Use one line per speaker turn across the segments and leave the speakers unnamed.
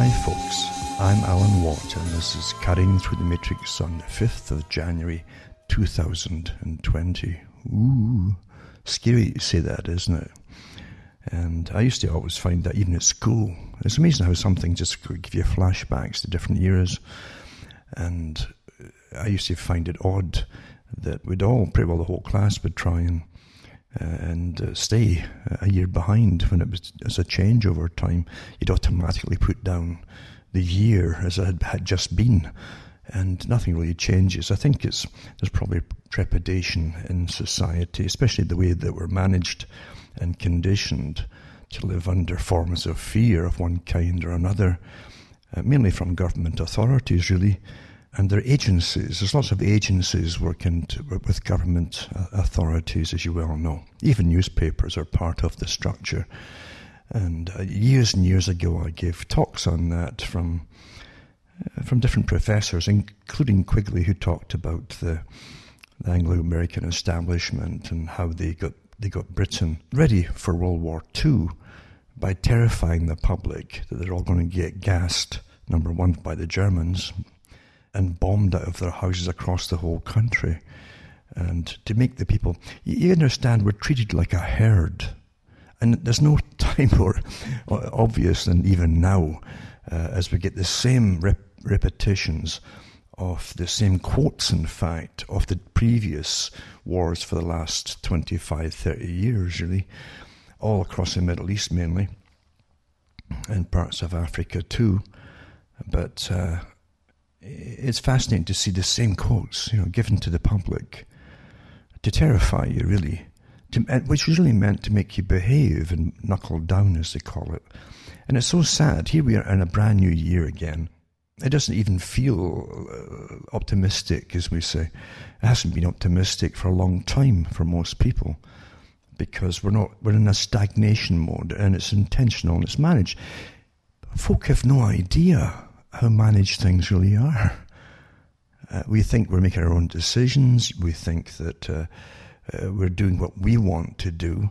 Hi, folks. I'm Alan Watt, and this is Cutting Through the Matrix on the 5th of January 2020. Ooh, scary to say that, isn't it? And I used to always find that even at school, it's amazing how something just could give you flashbacks to different eras. And I used to find it odd that we'd all, pretty well the whole class, would try and and uh, stay a year behind when it was as a change over time. You'd automatically put down the year as it had, had just been, and nothing really changes. I think it's there's probably trepidation in society, especially the way that we're managed and conditioned to live under forms of fear of one kind or another, uh, mainly from government authorities, really and there are agencies. There's lots of agencies working to, with government uh, authorities, as you well know. Even newspapers are part of the structure. And uh, years and years ago, I gave talks on that from uh, from different professors, including Quigley, who talked about the, the Anglo-American establishment and how they got they got Britain ready for World War II by terrifying the public that they're all going to get gassed. Number one by the Germans, and bombed out of their houses across the whole country. And to make the people, you understand, we're treated like a herd. And there's no time more obvious than even now, uh, as we get the same rep- repetitions of the same quotes, in fact, of the previous wars for the last 25, 30 years, really, all across the Middle East mainly, and parts of Africa too. But uh, it's fascinating to see the same quotes, you know, given to the public to terrify you, really, to, which is really meant to make you behave and knuckle down, as they call it. And it's so sad. Here we are in a brand new year again. It doesn't even feel uh, optimistic, as we say. It hasn't been optimistic for a long time for most people because we're not we're in a stagnation mode and it's intentional and it's managed. Folk have no idea how managed things really are. Uh, we think we're making our own decisions. We think that uh, uh, we're doing what we want to do,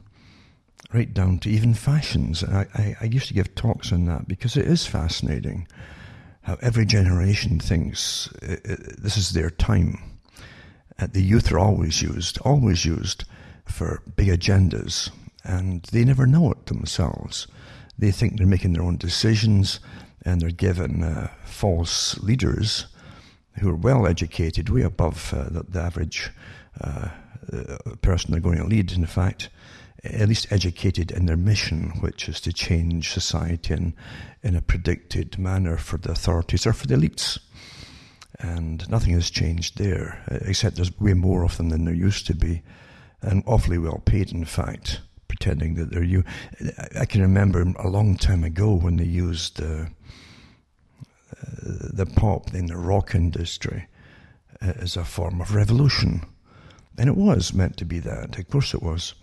right down to even fashions. I, I, I, used to give talks on that because it is fascinating how every generation thinks uh, uh, this is their time. Uh, the youth are always used, always used for big agendas, and they never know it themselves. They think they're making their own decisions and they're given uh, false leaders who are well educated, way above uh, the, the, average uh, uh, person they're going to lead, in fact, at least educated in their mission, which is to change society in, in a predicted manner for the authorities or for the elites. And nothing has changed there, except there's way more of them than there used to be, and awfully well paid, in fact pretending that they're you. I can remember a long time ago when they used uh, the pop in the rock industry uh, as a form of revolution. And it was meant to be that. Of course it was.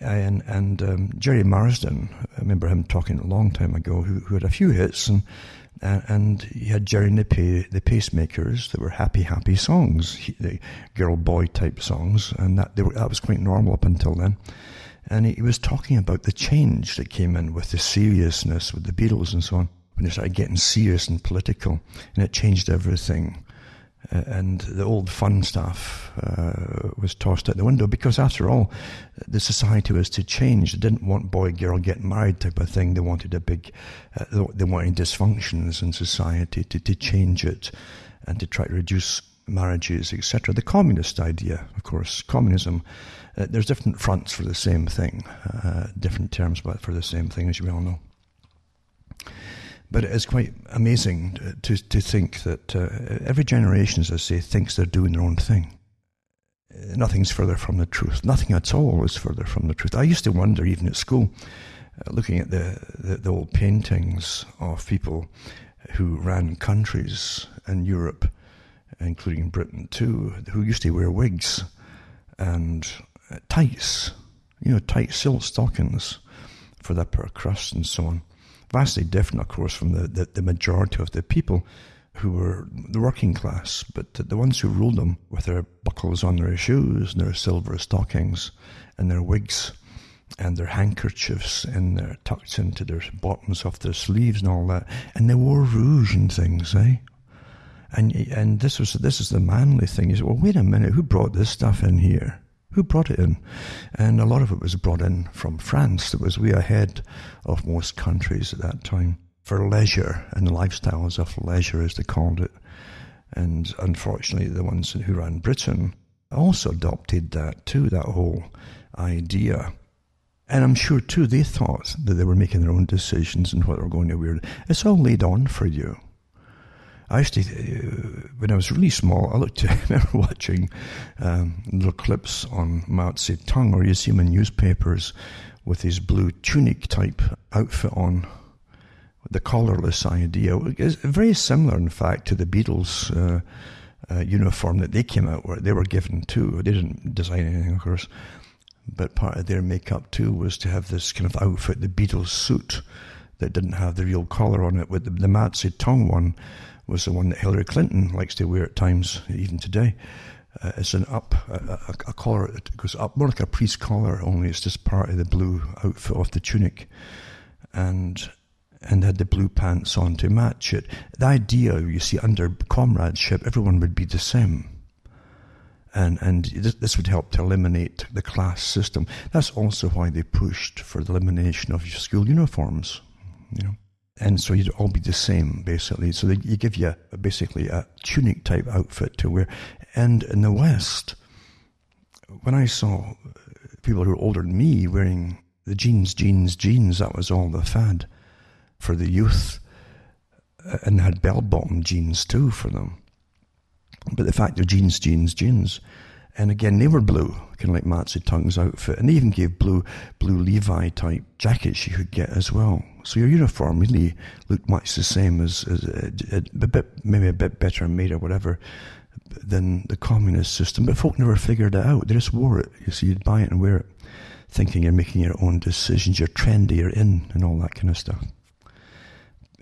And, and um, Gerry Marsden, I remember him talking a long time ago, who, who had a few hits, and and he had Gerry and the, Pacemakers that were happy, happy songs, the girl boy type songs, and that were, that was quite normal up until then. And he, he was talking about the change that came in with the seriousness with the Beatles and so on when they started getting serious and political, and it changed everything. Uh, and the old fun stuff uh, was tossed out the window because, after all, the society was to change. They didn't want boy girl get married type of thing. They wanted a big, uh, they wanted dysfunctions in society to, to change it and to try to reduce marriages, etc. The communist idea, of course, communism. Uh, there's different fronts for the same thing, uh, different terms, but for the same thing, as you well know. But it's quite amazing to, to think that uh, every generation, as I say, thinks they're doing their own thing. Nothing's further from the truth. Nothing at all is further from the truth. I used to wonder, even at school, uh, looking at the, the, the, old paintings of people who ran countries in Europe, including Britain too, who used to wear wigs and uh, tights, you know, tight silk stockings for the upper crust and so on vastly different, of course, from the, the, the majority of the people who were the working class, but the ones who ruled them with their buckles on their shoes and their silver stockings and their wigs and their handkerchiefs in there tucked into their bottoms of their sleeves and all that. And they wore rouge and things, eh? And and this was this is the manly thing. You say, well, wait a minute, who brought this stuff in here? Who brought it in? And a lot of it was brought in from France. that was way ahead of most countries at that time for leisure and the lifestyles of leisure, as they called it. And unfortunately, the ones who ran Britain also adopted that too, that whole idea. And I'm sure too, they thought that they were making their own decisions and what they were going to wear. It's all laid on for you. I used to, uh, when I was really small, I looked, I remember watching um, little clips on Mao Zedong, or you see him in newspapers with his blue tunic type outfit on, the collarless idea. It's very similar, in fact, to the Beatles' uh, uh, uniform that they came out with. They were given too. They didn't design anything, of course, but part of their makeup too was to have this kind of outfit, the Beatles suit that didn't have the real collar on it. With the, the Mao Zedong one was the one that Hillary Clinton likes to wear at times, even today. Uh, it's an up, a, a, a, collar that goes up, more like a priest collar, only it's just part of the blue outfit of the tunic. And and had the blue pants on to match it. The idea, you see, under comradeship, everyone would be the same. And, and this would help to eliminate the class system. That's also why they pushed for the elimination of school uniforms, you know and so you'd all be the same basically. So they, give you a, basically a tunic type outfit to wear. And in the West, when I saw people who were older than me wearing the jeans, jeans, jeans, that was all the fad for the youth, uh, and had bell bottom jeans too for them. But the fact of jeans, jeans, jeans and again, they were blue, kind of like Mao Zedong's outfit. And they even gave blue, blue Levi type jackets you could get as well. So your uniform really looked much the same as, as a, uh, a, bit, maybe a bit better made or whatever than the communist system. But folk never figured it out. They just wore it. You see, you'd buy it and wear it, thinking you're making your own decisions. You're trendy, you're in, and all that kind of stuff.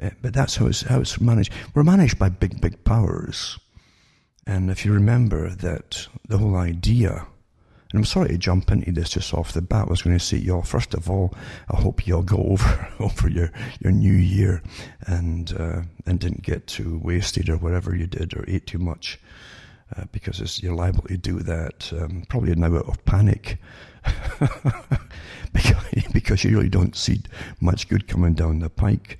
Uh, but that's how it's, how it's managed. We're managed by big, big powers and if you remember that the whole idea, and I'm sorry to jump into this just off the bat, I was going to say, y'all, first of all, I hope y'all go over, over your, your new year and, uh, and didn't get too wasted or whatever you did or ate too much. Uh, because you're liable to do that, um, probably now out of panic, because, because you really don't see much good coming down the pike,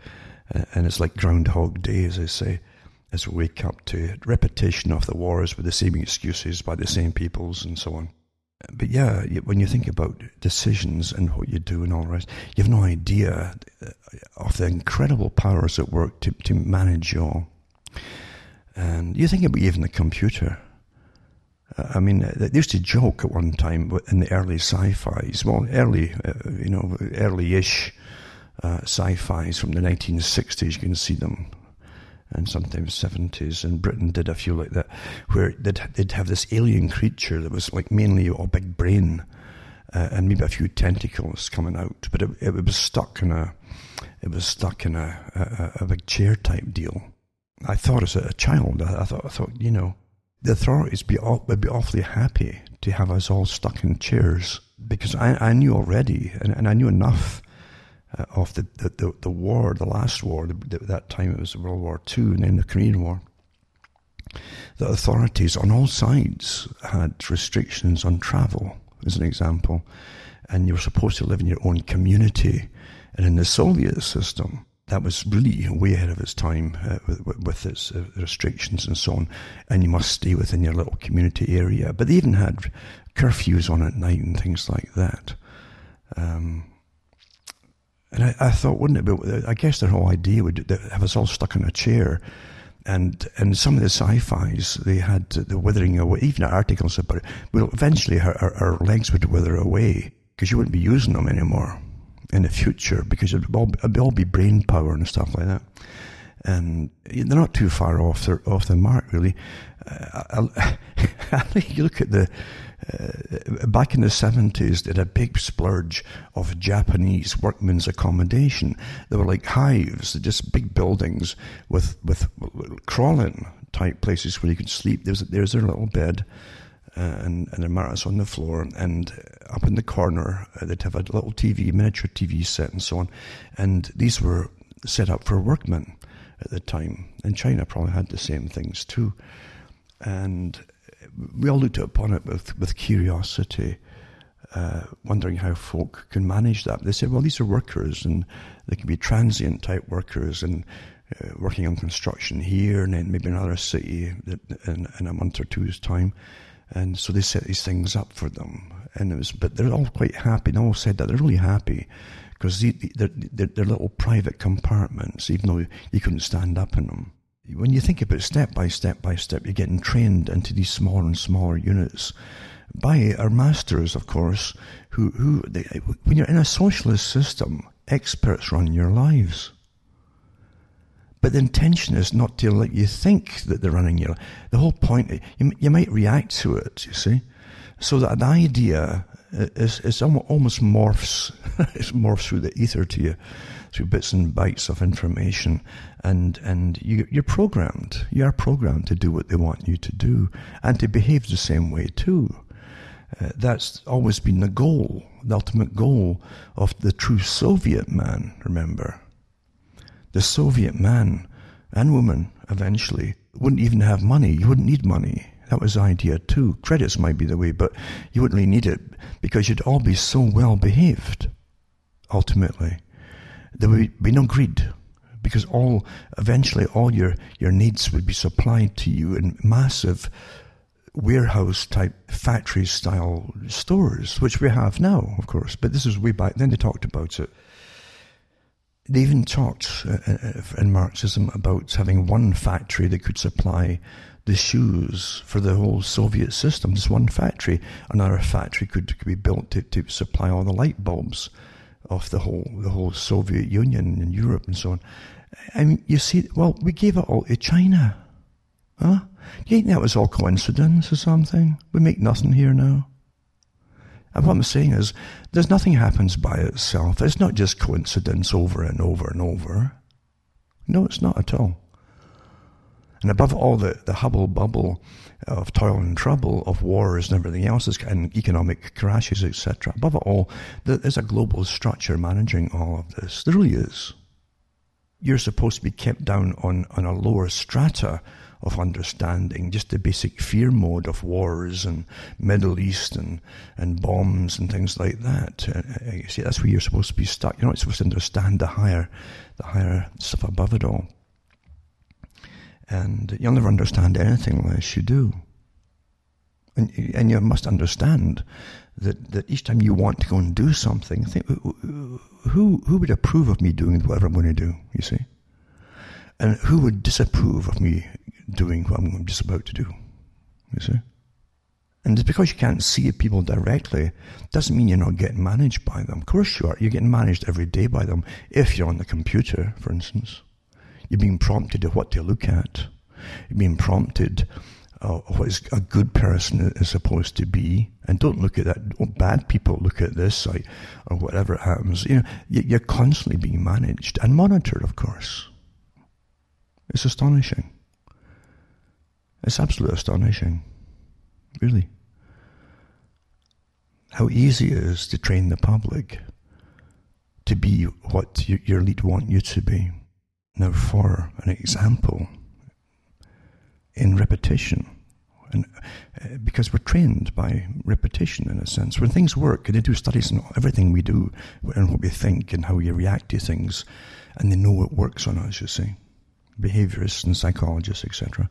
uh, and it's like Groundhog Day, as I say as we wake up to repetition of the wars with the same excuses by the same peoples and so on. But yeah, when you think about decisions and what you do and all the rest, you have no idea uh, of the incredible powers at work to, to manage you. And you think about even the computer. Uh, I mean, they used to joke at one time in the early sci-fis, well, early, uh, you know, early-ish uh, sci-fis from the 1960s, you can see them and sometimes 70s, and Britain did a few like that, where they'd, they'd have this alien creature that was like mainly a big brain uh, and maybe a few tentacles coming out, but it, it was stuck in a it was stuck in a, a, a big chair type deal. I thought as a child, I, I thought, I thought, you know, the authorities be, would be awfully happy to have us all stuck in chairs because I, I knew already, and, and I knew enough uh, of the, the, the, war, the last war, the, the, that time it was World War II and then the Korean War. The authorities on all sides had restrictions on travel, as an example, and you were supposed to live in your own community. And in the Soviet system, that was really way ahead of its time uh, with, with, its uh, restrictions and so on. And you must stay within your little community area. But they even had curfews on at night and things like that. Um, and I, I, thought, wouldn't it be? I guess their whole idea would have us all stuck in a chair. And and some of the sci-fi's, they had the withering away, even articles about it. Well, eventually our, our, our legs would wither away because you wouldn't be using them anymore in the future because it would all, it'd all be brain power and stuff like that. And they're not too far off the, off the mark, really. Uh, you look at the uh, back in the 70s, they had a big splurge of Japanese workmen's accommodation. They were like hives, just big buildings with, with crawling type places where you could sleep. There's, there's their little bed. and, and their mats on the floor, and up in the corner, uh, they'd have a little TV, miniature TV set, and so on. And these were set up for workmen at the time. And China probably had the same things too. And we all looked upon it with, with curiosity, uh, wondering how folk can manage that. They said, well, these are workers, and they can be transient type workers, and uh, working on construction here, and then maybe another city in, in a month or two's time. And so they set these things up for them. And it was, but they're all quite happy. They all said that they're really happy because they're, they're, they're, little private compartments, even though you couldn't stand up in them. When you think about step by step by step, you're getting trained into these smaller and smaller units by our masters, of course, who, who they, when you're in a socialist system, experts run your lives. But the intention is not to let you think that they're running your. The whole point, you, you might react to it. You see, so that idea uh, is is almost morphs, it morphs through the ether to you, through bits and bytes of information, and and you, you're programmed. You are programmed to do what they want you to do, and to behave the same way too. Uh, that's always been the goal, the ultimate goal of the true Soviet man. Remember the Soviet man and woman eventually wouldn't even have money. You wouldn't need money. That was the idea too. Credits might be the way, but you wouldn't really need it because you'd all be so well behaved. Ultimately, there would be no greed because all eventually all your your needs would be supplied to you in massive warehouse type factory style stores, which we have now, of course. But this is way back then. They talked about it they even talked uh, uh, in Marxism about having one factory that could supply the shoes for the whole Soviet system. Just one factory. Another factory could, could be built to, to supply all the light bulbs of the whole the whole Soviet Union and Europe and so on. And you see, well, we gave it all to China. Huh? Do you think that was all coincidence or something? We make nothing here now. And what I'm saying is, there's nothing happens by itself. It's not just coincidence over and over and over. No, it's not at all. And above all, the, the hubble bubble of toil and trouble, of wars and everything else, and economic crashes, etc. Above it all, there's a global structure managing all of this. There really is. You're supposed to be kept down on, on a lower strata of understanding, just the basic fear mode of wars and Middle East and, and bombs and things like that. Uh, see, that's where you're supposed to be stuck. You're not supposed to understand the higher, the higher stuff above it all. And you'll never understand anything unless you do. And, and you must understand that, that each time you want to go and do something, think, who, who would approve of me doing whatever I'm going to do, you see? And who would disapprove of me doing what I'm just about to do. You see? And just because you can't see people directly doesn't mean you're not getting managed by them. Of course you are. You're getting managed every day by them. If you're on the computer, for instance, you're being prompted to what to look at. You're being prompted uh, what a good person is supposed to be. And don't look at that. Bad people look at this site or whatever happens. You know, you're constantly being managed and monitored, of course. It's astonishing. It's absolutely astonishing. Really. How easy it is to train the public to be what your elite want you to be. Now, for an example, in repetition, and uh, because we're trained by repetition in a sense. When things work, and they do studies on everything we do and what we think and how we react to things, and they know it works on us. You see, behaviorists and psychologists, etc.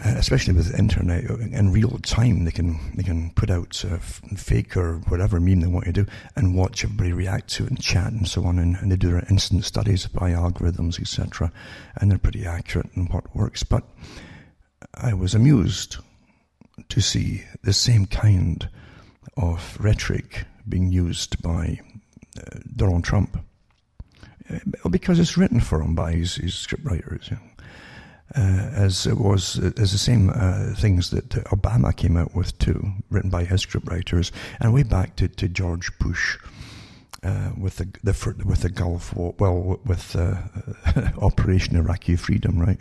Especially with the internet in real time, they can they can put out uh, fake or whatever meme they want to do and watch everybody react to it and chat and so on. And, and they do their instant studies by algorithms, etc. And they're pretty accurate in what works. But I was amused to see the same kind of rhetoric being used by uh, Donald Trump uh, because it's written for him by his, his scriptwriters. Uh, as it was as the same uh, things that Obama came out with too, written by his scriptwriters, and way back to, to George Bush. Uh, with the, the with the Gulf War, well, with uh, Operation Iraqi Freedom, right?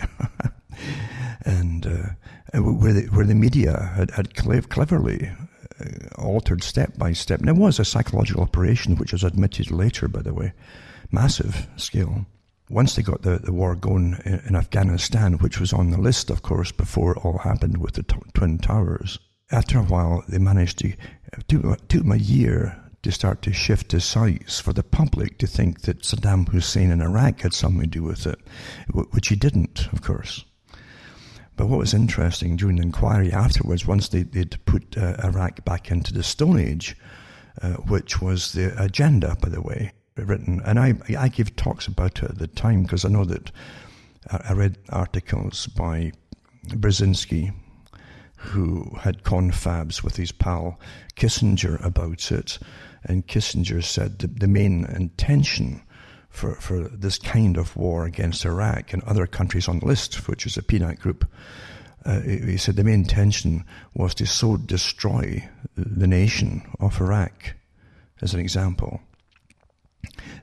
and uh, where the, where the media had, had cleverly uh, altered step by step. And it was a psychological operation, which was admitted later, by the way, massive scale. Once they got the, the war going in, in Afghanistan, which was on the list, of course, before it all happened with the t- Twin Towers, after a while they managed to, it took, took them a year to start to shift the sights for the public to think that Saddam Hussein in Iraq had something to do with it, which he didn't, of course. But what was interesting during the inquiry afterwards, once they, would put uh, Iraq back into the Stone Age, uh, which was the agenda, by the way, written, and I, I gave talks about it at the time because I know that I read articles by Brzezinski, who had confabs with his pal Kissinger about it, and Kissinger said that the main intention for, for this kind of war against Iraq and other countries on the list, which is a PNAC group. Uh, he said the main intention was to so destroy the nation of Iraq, as an example,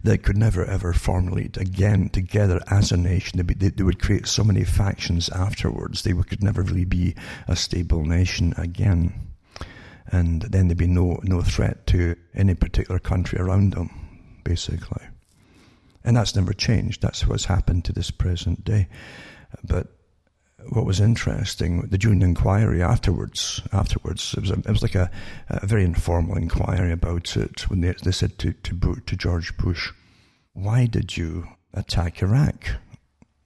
that could never ever formulate again together as a nation. They, they, they, would create so many factions afterwards, they could never really be a stable nation again. And then there'd be no, no threat to any particular country around them, basically. And that's never changed. That's what's happened to this present day. But what was interesting, the June inquiry afterwards, afterwards, it was, a, it was like a, a, very informal inquiry about it when they, they said to, to, to George Bush, why did you attack Iraq?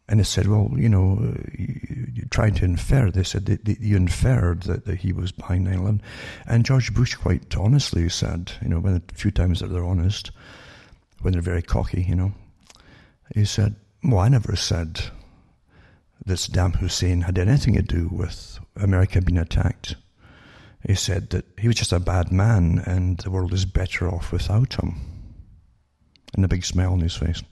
And they said, well, you know, uh, you, you tried to infer. They said that, that you inferred that, that he was behind 9 11. And George Bush quite honestly said, you know, when a few times that they're honest, when they're very cocky, you know, he said, Well, I never said that Saddam Hussein had anything to do with America being attacked. He said that he was just a bad man and the world is better off without him. And a big smile on his face.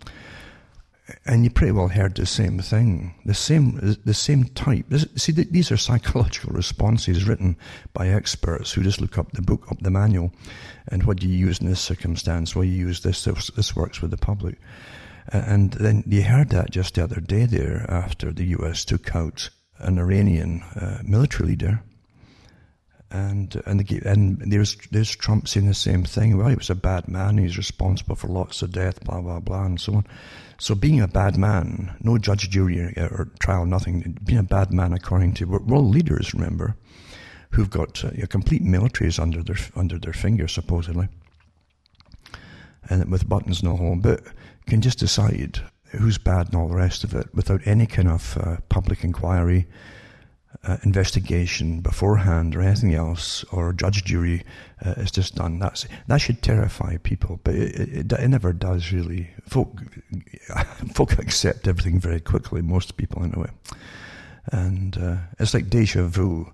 And you pretty well heard the same thing, the same, the same type. See, these are psychological responses written by experts who just look up the book, up the manual, and what do you use in this circumstance? Well, you use this. This, this works with the public. And then you heard that just the other day there after the US took out an Iranian uh, military leader. And and, the, and there's there's Trump saying the same thing. Well, he was a bad man. He's responsible for lots of death, blah blah blah, and so on. So being a bad man, no judge, jury, or trial, nothing. Being a bad man, according to world leaders, remember, who've got uh, complete militaries under their under their fingers, supposedly, and with buttons no hole. But can just decide who's bad and all the rest of it without any kind of uh, public inquiry, uh, investigation beforehand or anything else, or judge jury uh, is just done. That's that should terrify people, but it, it, it never does really. Folk folk accept everything very quickly. Most people, anyway, and uh, it's like deja vu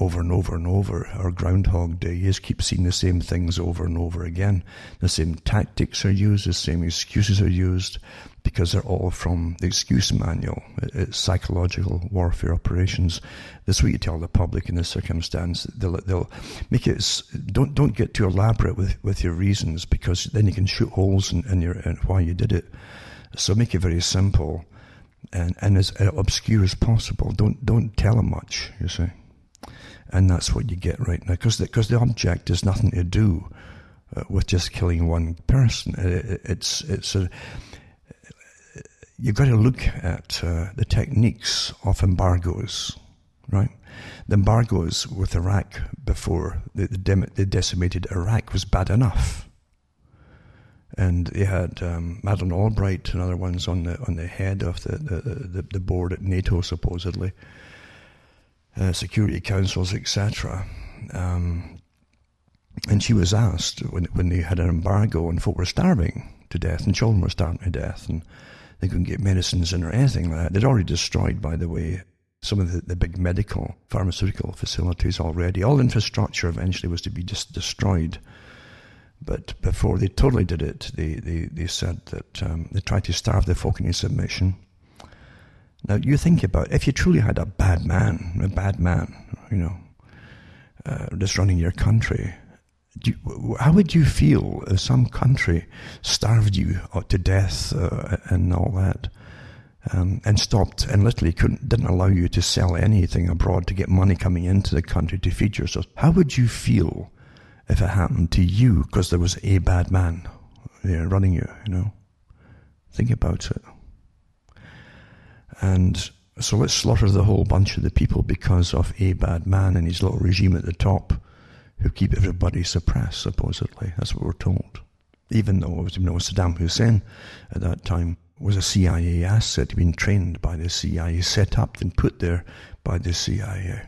over and over and over. Our Groundhog Day, keep seeing the same things over and over again. The same tactics are used, the same excuses are used, because they're all from the excuse manual. It's psychological warfare operations. This is what you tell the public in this circumstance. They'll, they'll make it, don't, don't get too elaborate with, with your reasons, because then you can shoot holes in, in, your, in why you did it. So make it very simple and, and as obscure as possible. Don't, don't tell them much, you see and that's what you get right now because the, cause the object has nothing to do uh, with just killing one person. It, it's it's a you've got to look at uh, the techniques of embargoes, right? The embargoes with Iraq before the, the, dem- the decimated Iraq was bad enough. And they had um, Madeleine Albright and other ones on the on the head of the, the, the, the board at NATO, supposedly, uh, Security Councils, etc. Um, and she was asked when, when they had an embargo and folk were starving to death and children were starving to death and they couldn't get medicines in or anything like that. They'd already destroyed, by the way, some of the, the big medical, pharmaceutical facilities already. All infrastructure eventually was to be just destroyed. But before they totally did it, they, they, they said that um, they tried to starve the folk into submission. Now, you think about if you truly had a bad man, a bad man, you know, uh, just running your country, you, how would you feel if some country starved you to death uh, and all that? um, and stopped and literally couldn't, didn't allow you to sell anything abroad to get money coming into the country to feed yourself, how would you feel if it happened to you because there was a bad man running you, you know? Think about it. And so let's slaughter the whole bunch of the people because of a bad man and his little regime at the top who keep everybody suppressed, supposedly. That's what we're told. Even though you know, Saddam Hussein at that time was a CIA asset, being trained by the CIA, set up and put there by the CIA.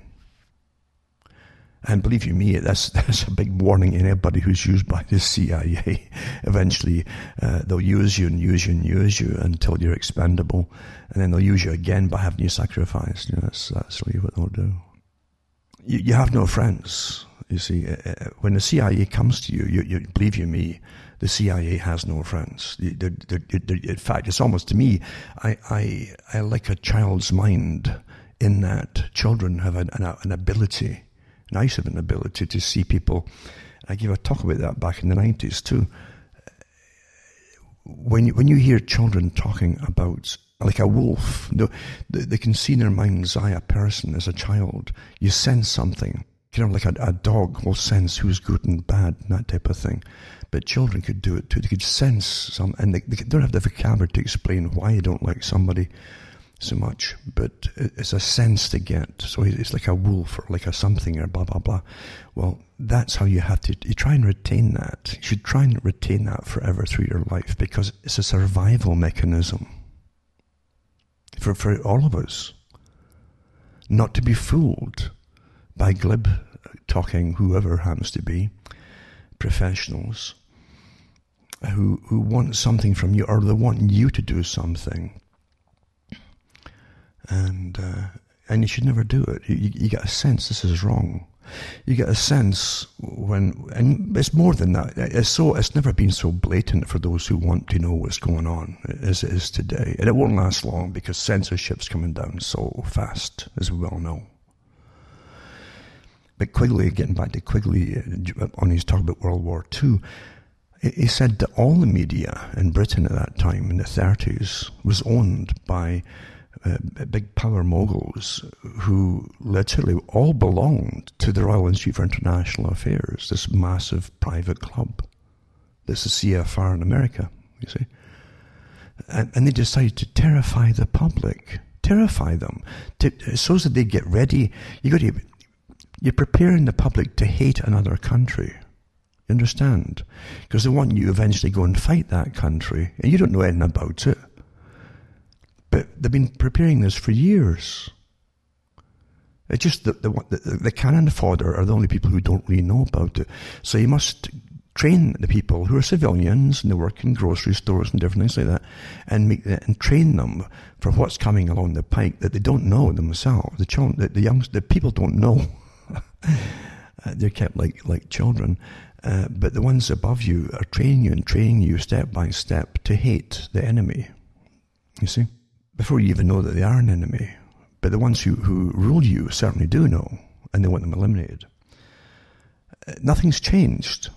And believe you me, that's that's a big warning to anybody who's used by the CIA. Eventually, uh, they'll use you and use you and use you until you're expendable, and then they'll use you again by having you sacrificed. You know, that's that's really what they'll do. You, you have no friends. You see, uh, uh when the CIA comes to you, you, you believe you me, the CIA has no friends. They're, they're, they're, in fact, it's almost to me, I, I, I like a child's mind in that children have an, an, an ability nice of an ability to see people. I gave a talk about that back in the 90s too. When you, when you hear children talking about like a wolf, they, they can see in their mind's eye a person as a child. You sense something. Kind of like a, a dog will sense who's good and bad and that type of thing. But children could do it too. They could sense some, and they, they don't have the vocabulary to explain why you don't like somebody so much, but it's a sense to get. So it's like a wolf or like a something or blah, blah, blah. Well, that's how you have to, you try and retain that. You should try and retain that forever through your life because it's a survival mechanism for, for all of us. Not to be fooled by glib talking, whoever happens to be, professionals who, who want something from you or they want you to do something and uh, and you should never do it. You, you, get a sense this is wrong. You get a sense when, and it's more than that. It's so it's never been so blatant for those who want to know what's going on as it is today, and it won't last long because censorship's coming down so fast, as we all know. But Quigley, getting back to Quigley uh, on his talk about World War II, he said that all the media in Britain at that time, in the 30s, was owned by uh, big power moguls who literally all belonged to the Royal Institute for International Affairs, this massive private club. This is CFR in America, you see. And, and they decided to terrify the public, terrify them, to, so that they get ready. You got to, you're preparing the public to hate another country. You understand? Because they want you eventually go and fight that country, and you don't know anything about it. But they've been preparing this for years. It's just that the, the, the cannon fodder are the only people who don't really know about it. So you must train the people who are civilians and they work in grocery stores and different things like that, and make the, and train them for what's coming along the pike that they don't know themselves. The children, the, the young, the people don't know. uh, they're kept like like children, uh, but the ones above you are training you and training you step by step to hate the enemy. You see before you even know that they are an enemy. But the ones who, who rule you certainly do know, and they want them eliminated. Uh, nothing's changed.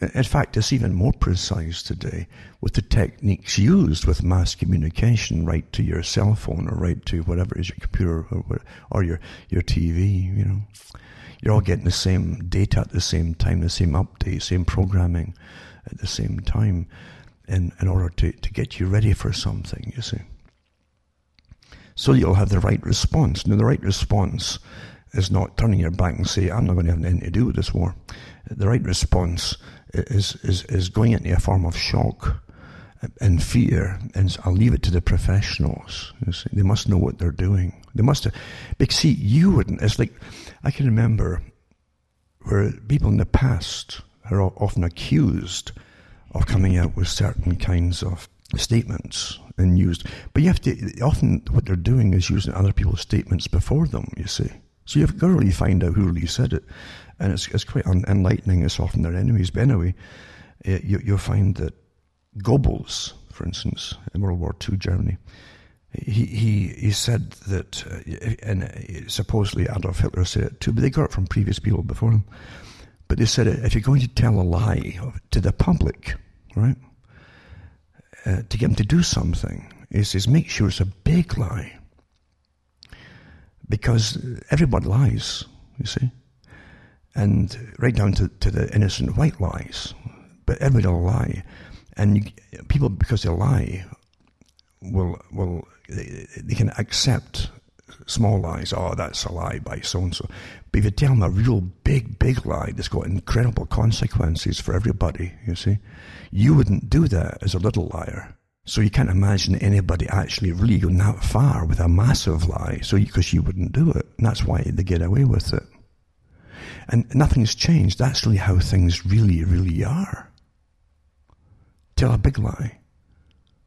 In fact, it's even more precise today with the techniques used with mass communication, right to your cell phone or right to whatever is your computer or, or your, your TV, you know. You're all getting the same data at the same time, the same update, same programming at the same time in, in order to, to get you ready for something, you see. So you'll have the right response. Now, the right response is not turning your back and say, I'm not going to have anything to do with this war. The right response is, is, is going into a form of shock and fear, and I'll leave it to the professionals. They must know what they're doing. They must, have, because see, you wouldn't. It's like I can remember where people in the past are often accused of coming out with certain kinds of statements and used. But you have to, often what they're doing is using other people's statements before them, you see. So you've got to really find out who really said it. And it's, it's quite un- enlightening. It's often their enemies. But anyway, uh, you, you'll find that Goebbels, for instance, in World War II Germany, he, he, he said that, uh, and uh, supposedly Adolf Hitler said it too, but they got it from previous people before him. But they said, if you're going to tell a lie to the public, right, uh, to get them to do something, is, says, make sure it's a big lie. Because everybody lies, you see. And right down to, to the innocent white lies. But everybody will lie. And you, people, because they lie, will, will they, they can accept small lies. Oh, that's a lie by so and so. But if you tell them a real big, big lie that's got incredible consequences for everybody, you see, you wouldn't do that as a little liar. So you can't imagine anybody actually really going that far with a massive lie. So because you, you wouldn't do it, and that's why they get away with it. And nothing's changed. That's really how things really, really are. Tell a big lie.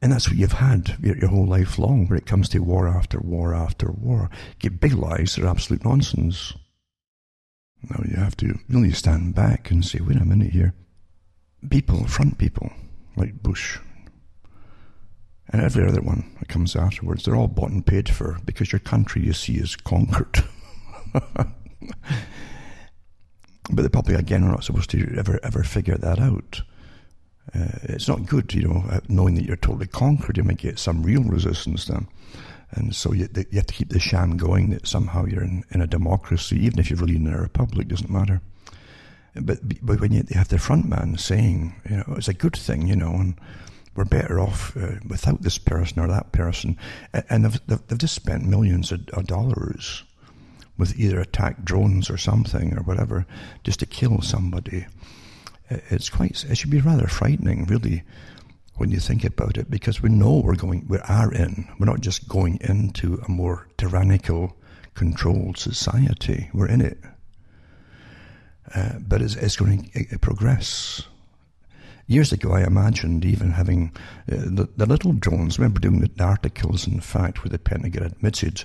And that's what you've had your, whole life long when it comes to war after war after war. Get big lies that are absolute nonsense. Now you have to really stand back and say, wait a minute here. People, front people, like Bush, and every other one that comes afterwards, they're all bought and paid for because your country, you see, is conquered. but the public, again, are not supposed to ever, ever figure that out. Uh, it's not good, you know, uh, knowing that you're totally conquered. You might get some real resistance then. And so you, you have to keep the sham going that somehow you're in, in a democracy, even if you're really in a republic, doesn't matter. But, but when you have the front man saying, you know, it's a good thing, you know, and we're better off uh, without this person or that person. And they've, they've just spent millions of, of dollars with either attack drones or something or whatever just to kill somebody. It's quite, it should be rather frightening, really, when you think about it, because we know we're going, we are in, we're not just going into a more tyrannical, controlled society. We're in it. Uh, but it's, it's going to progress Years ago, I imagined even having uh, the, the, little drones. I remember doing the articles, in fact, where the Pentagon admitted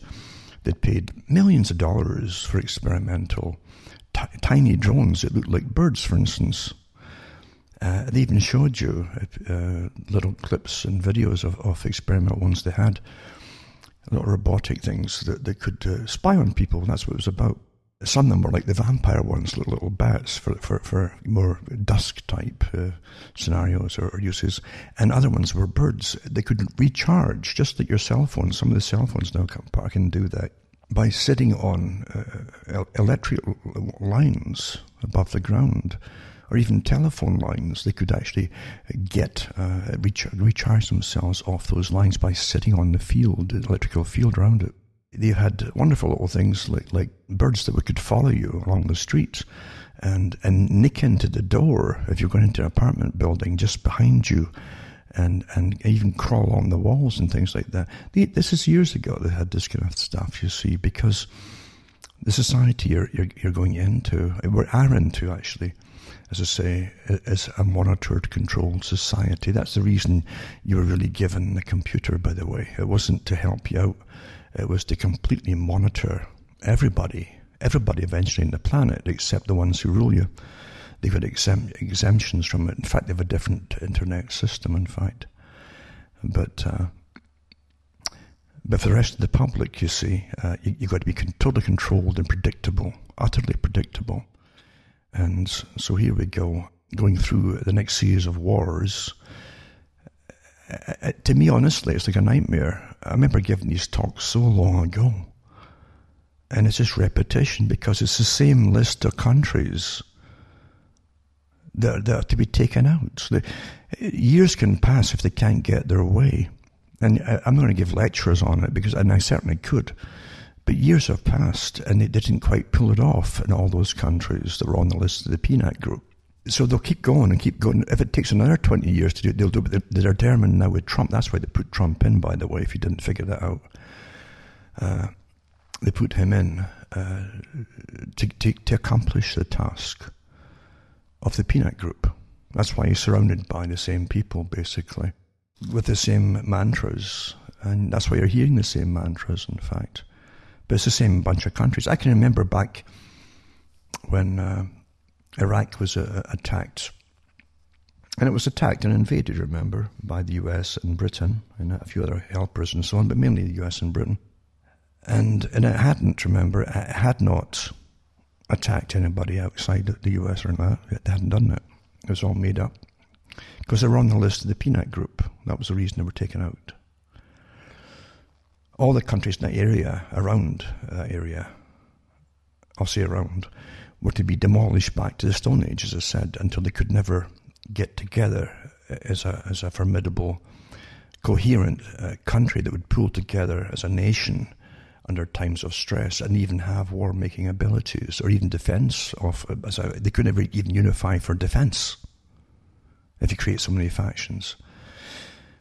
they'd paid millions of dollars for experimental t- tiny drones that looked like birds, for instance. Uh, they even showed you uh, little clips and videos of, of experimental ones they had, little robotic things that, that could uh, spy on people. and That's what it was about. Some of them were like the vampire ones, little, little bats for, for, for more dusk type uh, scenarios or, or, uses. And other ones were birds. They could recharge just like your cell phone. Some of the cell phones now can, can do that by sitting on uh, electric lines above the ground or even telephone lines. They could actually get uh, recharge, themselves off those lines by sitting on the field, the electrical field around it they had wonderful little things like, like birds that could follow you along the streets and, and nick into the door if you're going into an apartment building just behind you and, and even crawl on the walls and things like that. They, this is years ago they had this kind of stuff, you see, because the society you're, you're, you're going into, we are into actually, as I say, is a monitored, controlled society. That's the reason you were really given the computer, by the way. It wasn't to help you out it was to completely monitor everybody, everybody eventually in the planet, except the ones who rule you. They've exempt, exemptions from it. In fact, they have a different internet system, in fact. But, uh, but for the rest of the public, you see, uh, you, have got to be totally controlled and predictable, utterly predictable. And so here we go, going through the next series of wars uh, uh, to me, honestly, it's like a nightmare. I remember giving these talks so long ago. And it's just repetition because it's the same list of countries that, that are to be taken out. The, years can pass if they can't get their way. And I, I'm not going to give lectures on it because, and I certainly could. But years have passed and they didn't quite pull it off in all those countries that were on the list of the PNAC group so they'll keep going and keep going. If it takes another 20 years to do it, they'll do it. They're determined now with Trump. That's why they put Trump in, by the way, if you didn't figure that out. Uh, they put him in uh, to, to, to, accomplish the task of the PNAC group. That's why he's surrounded by the same people, basically, with the same mantras. And that's why you're hearing the same mantras, in fact. But it's the same bunch of countries. I can remember back when. Uh, Iraq was uh, attacked. And it was attacked and invaded, remember, by the US and Britain and a few other helpers and so on, but mainly the US and Britain. And, and it hadn't, remember, it had not attacked anybody outside the US or not. It hadn't done it. It was all made up. Because they were on the list of the PNAC group. That was the reason they were taken out. All the countries in that area, around that area, I'll say around, were to be demolished back to the Stone Age, as I said, until they could never get together uh, as a, as a formidable, coherent uh, country that would pull together as a nation under times of stress and even have war making abilities or even defense of uh, as a, they could never even unify for defense if you create so many factions.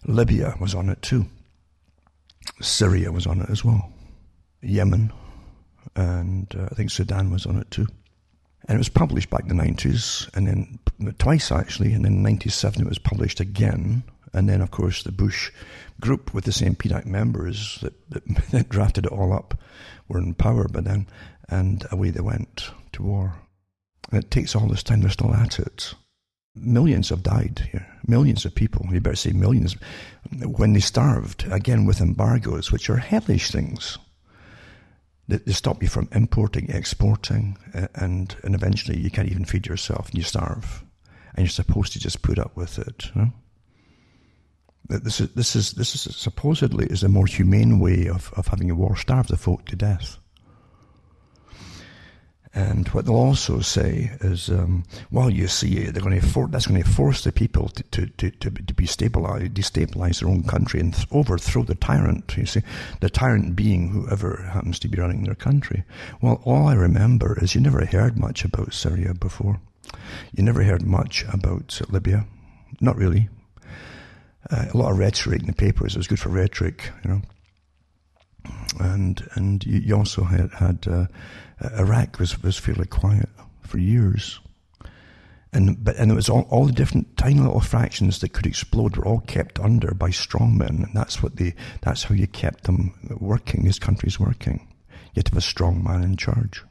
Libya was on it too syria was on it as well yemen and uh, i think sudan was on it too and it was published back in the 90s and then twice actually and then in 97 it was published again and then, of course, the Bush group with the same PNAC members that, that, that drafted it all up were in power by then, and away they went to war. And it takes all this time, they're still at it. Millions have died here, millions of people, you better say millions, when they starved, again with embargoes, which are hellish things. They, stop you from importing, exporting, and, and eventually you can't even feed yourself and you starve. And you're supposed to just put up with it. You know? This is this is this is supposedly is a more humane way of, of having a war starve the folk to death. And what they'll also say is, um, well, you see, they're going to for, that's going to force the people to, to, to, to, be stabilized, destabilize their own country and th- overthrow the tyrant. You see, the tyrant being whoever happens to be running their country. Well, all I remember is you never heard much about Syria before. You never heard much about Libya. Not really uh, a lot of rhetoric in the papers. It was good for rhetoric, you know. And and you also had had uh, Uh, Iraq was was fairly quiet for years. And but and it was all, all the different tiny little fractions that could explode were all kept under by strongmen, and that's what they that's how you kept them working. These countries working. You had to have a strong man in charge.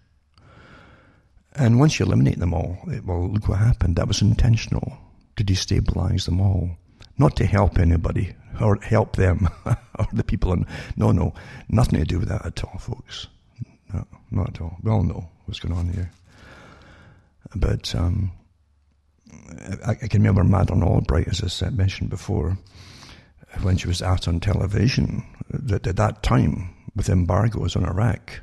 And once you eliminate them all, it, well, look what happened. That was intentional to destabilize them all not to help anybody or help them or the people. In, no, no, nothing to do with that at all, folks. No, not at all. We all know what's going on here. But um, I, I, can remember Madeleine Albright, as I said, mentioned before, when she was out on television, that at that time, with embargoes on Iraq,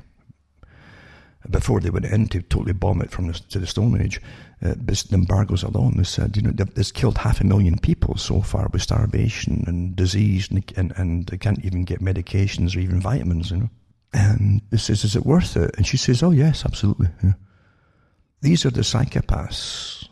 before they went in to totally bomb it from the, to the Stone Age, uh, the embargoes alone, they said, you know, they've, killed half a million people so far with starvation and disease, and, and, and they can't even get medications or even vitamins, you know. And he says, is it worth it? And she says, oh, yes, absolutely. Yeah. These are the psychopaths.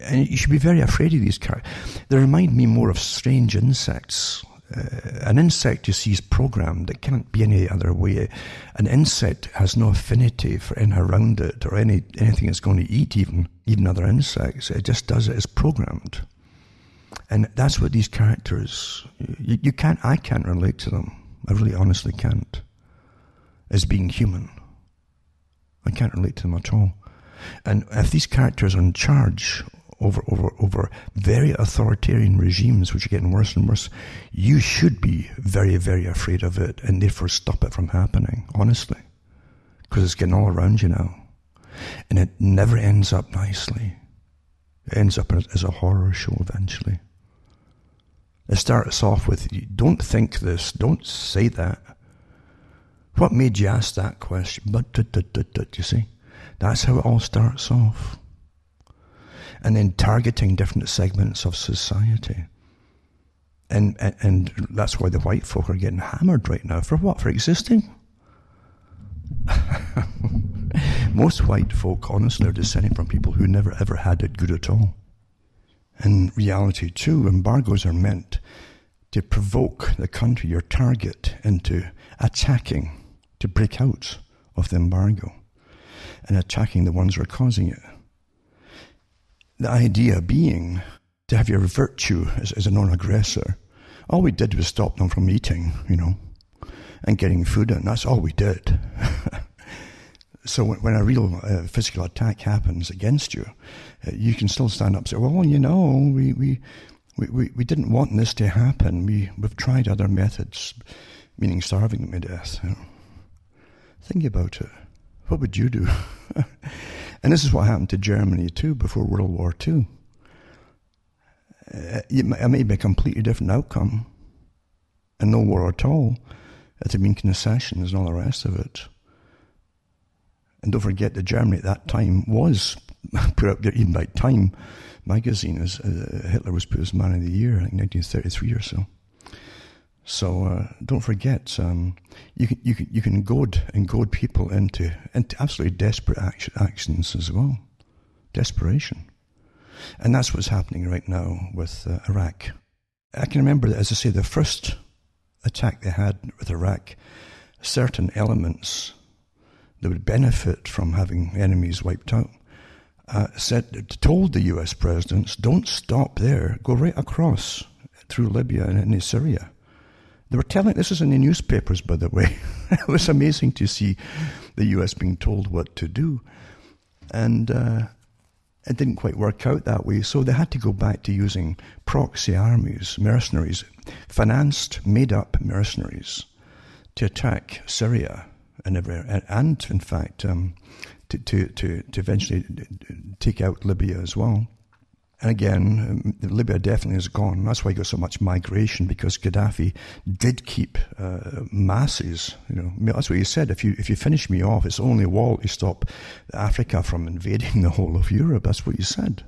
And you should be very afraid of these characters. They remind me more of strange insects uh, an insect you see is programmed. It can't be any other way. An insect has no affinity for anything around it or any anything it's going to eat, even even other insects. It just does it. It's programmed, and that's what these characters. You, you can't. I can't relate to them. I really, honestly can't. As being human, I can't relate to them at all. And if these characters are in charge over, over, over very authoritarian regimes, which are getting worse and worse, you should be very, very afraid of it and therefore stop it from happening, honestly. Because it's getting all around you now. And it never ends up nicely. It ends up as a horror show eventually. It starts off with, don't think this, don't say that. What made you ask that question? But, you see? That's how it all starts off and then targeting different segments of society. And, and, and that's why the white folk are getting hammered right now. For what? For existing? Most white folk, honestly, are descending from people who never ever had it good at all. In reality, too, embargoes are meant to provoke the country, your target, into attacking, to break out of the embargo and attacking the ones who are causing it. The idea being to have your virtue as, as a non aggressor. All we did was stop them from eating, you know, and getting food in. That's all we did. so when, when, a real uh, physical attack happens against you, uh, you can still stand up and say, well, you know, we, we, we, we didn't want this to happen. We, we've tried other methods, meaning starving them to death. You know. Think about it. What would you do? And this is what happened to Germany too before World War II. Uh, it may be a completely different outcome and no war at all. It had been concessions and all the rest of it. And don't forget that Germany at that time was put up there, even by Time magazine, as uh, Hitler was put as Man of the Year, in 1933 or so. So uh, don't forget, um, you can you can you can goad and goad people into into absolutely desperate action, actions as well, desperation, and that's what's happening right now with uh, Iraq. I can remember that, as I say, the first attack they had with Iraq, certain elements that would benefit from having enemies wiped out, uh, said told the U.S. presidents, "Don't stop there. Go right across through Libya and into Syria." They were telling this is in the newspapers, by the way. it was amazing to see the U.S. being told what to do, and uh, it didn't quite work out that way. So they had to go back to using proxy armies, mercenaries, financed, made-up mercenaries, to attack Syria and everywhere, and in fact, um, to, to, to, to eventually take out Libya as well. And again, um, Libya definitely is gone. That's why you got so much migration because Gaddafi did keep uh, masses. You know, that's what he said. If you if you finish me off, it's only a wall to stop Africa from invading the whole of Europe. That's what he said.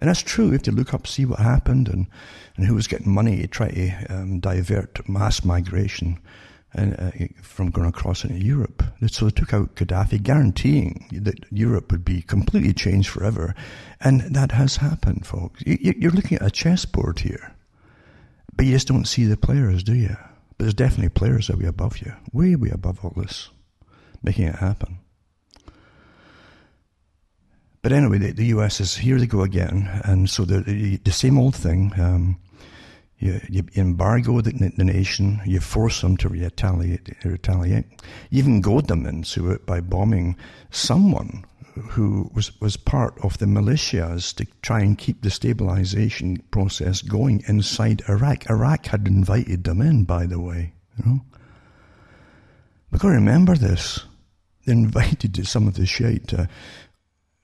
And that's true. If you have to look up, see what happened, and, and who was getting money to try to um, divert mass migration and, uh, from going across into Europe. So they took out Gaddafi, guaranteeing that Europe would be completely changed forever. And that has happened, folks. You're looking at a chessboard here, but you just don't see the players, do you? But there's definitely players that way above you, way, way above all this, making it happen. But anyway, the, the US is here they go again, and so the the, the same old thing. Um, you, you embargo the, the, nation. You force them to retaliate. retaliate. You even goad them into it by bombing someone who was, was part of the militias to try and keep the stabilization process going inside Iraq. Iraq had invited them in, by the way. You know, we've got to remember this. They invited some of the Shiite uh,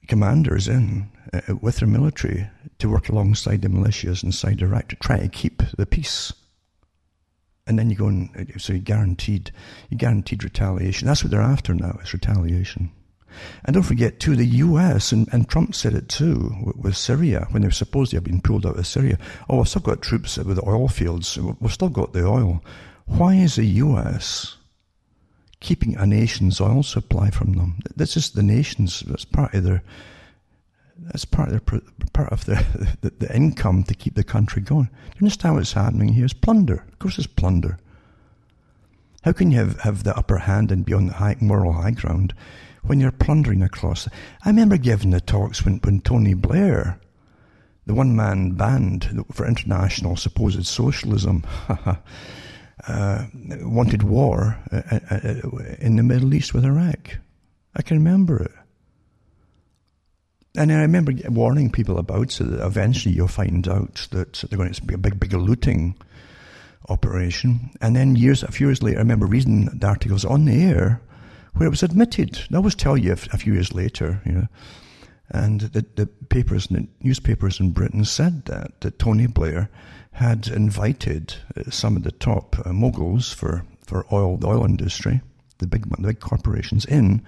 commanders in uh, with their military to work alongside the militias inside Iraq to try to keep the peace. And then you go and uh, so you guaranteed you guaranteed retaliation. That's what they're after now is retaliation. And don't forget too, the U.S. and, and Trump said it too with, with Syria when they were supposed to have been pulled out of Syria. Oh, we've still got troops with the oil fields. We've still got the oil. Why is the U.S. keeping a nation's oil supply from them? This is the nation's. That's part of their that's part of their part of the, the, the income to keep the country going. Do you understand what's happening here? It's plunder. Of course, it's plunder. How can you have, have the upper hand and be on the high, moral high ground when you're plundering across? I remember giving the talks when, when Tony Blair, the one man band for international supposed socialism, uh, wanted war uh, uh, uh, in the Middle East with Iraq. I can remember it. And I remember warning people about so that eventually you'll find out that they're going to be a big, big looting operation. And then years, a few years later, I remember reading the articles on the air where it was admitted. I always tell you a few years later, you know. And the, the papers, the newspapers in Britain said that, that Tony Blair had invited uh, some of the top uh, moguls for, for oil, the oil industry, the big, the big corporations in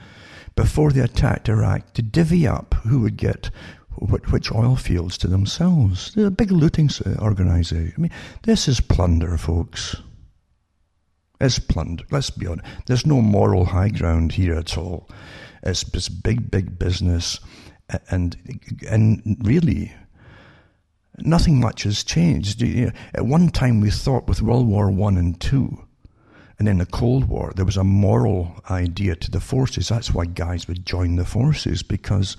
before they attacked Iraq to divvy up who would get which oil fields to themselves. They're a big looting organization. I mean, this is plunder, folks. It's plunder. Let's be honest. There's no moral high ground here at all. It's, it's big, big business, and and really, nothing much has changed. At one time, we thought with World War One and Two and in the Cold War, there was a moral idea to the forces. That's why guys would join the forces because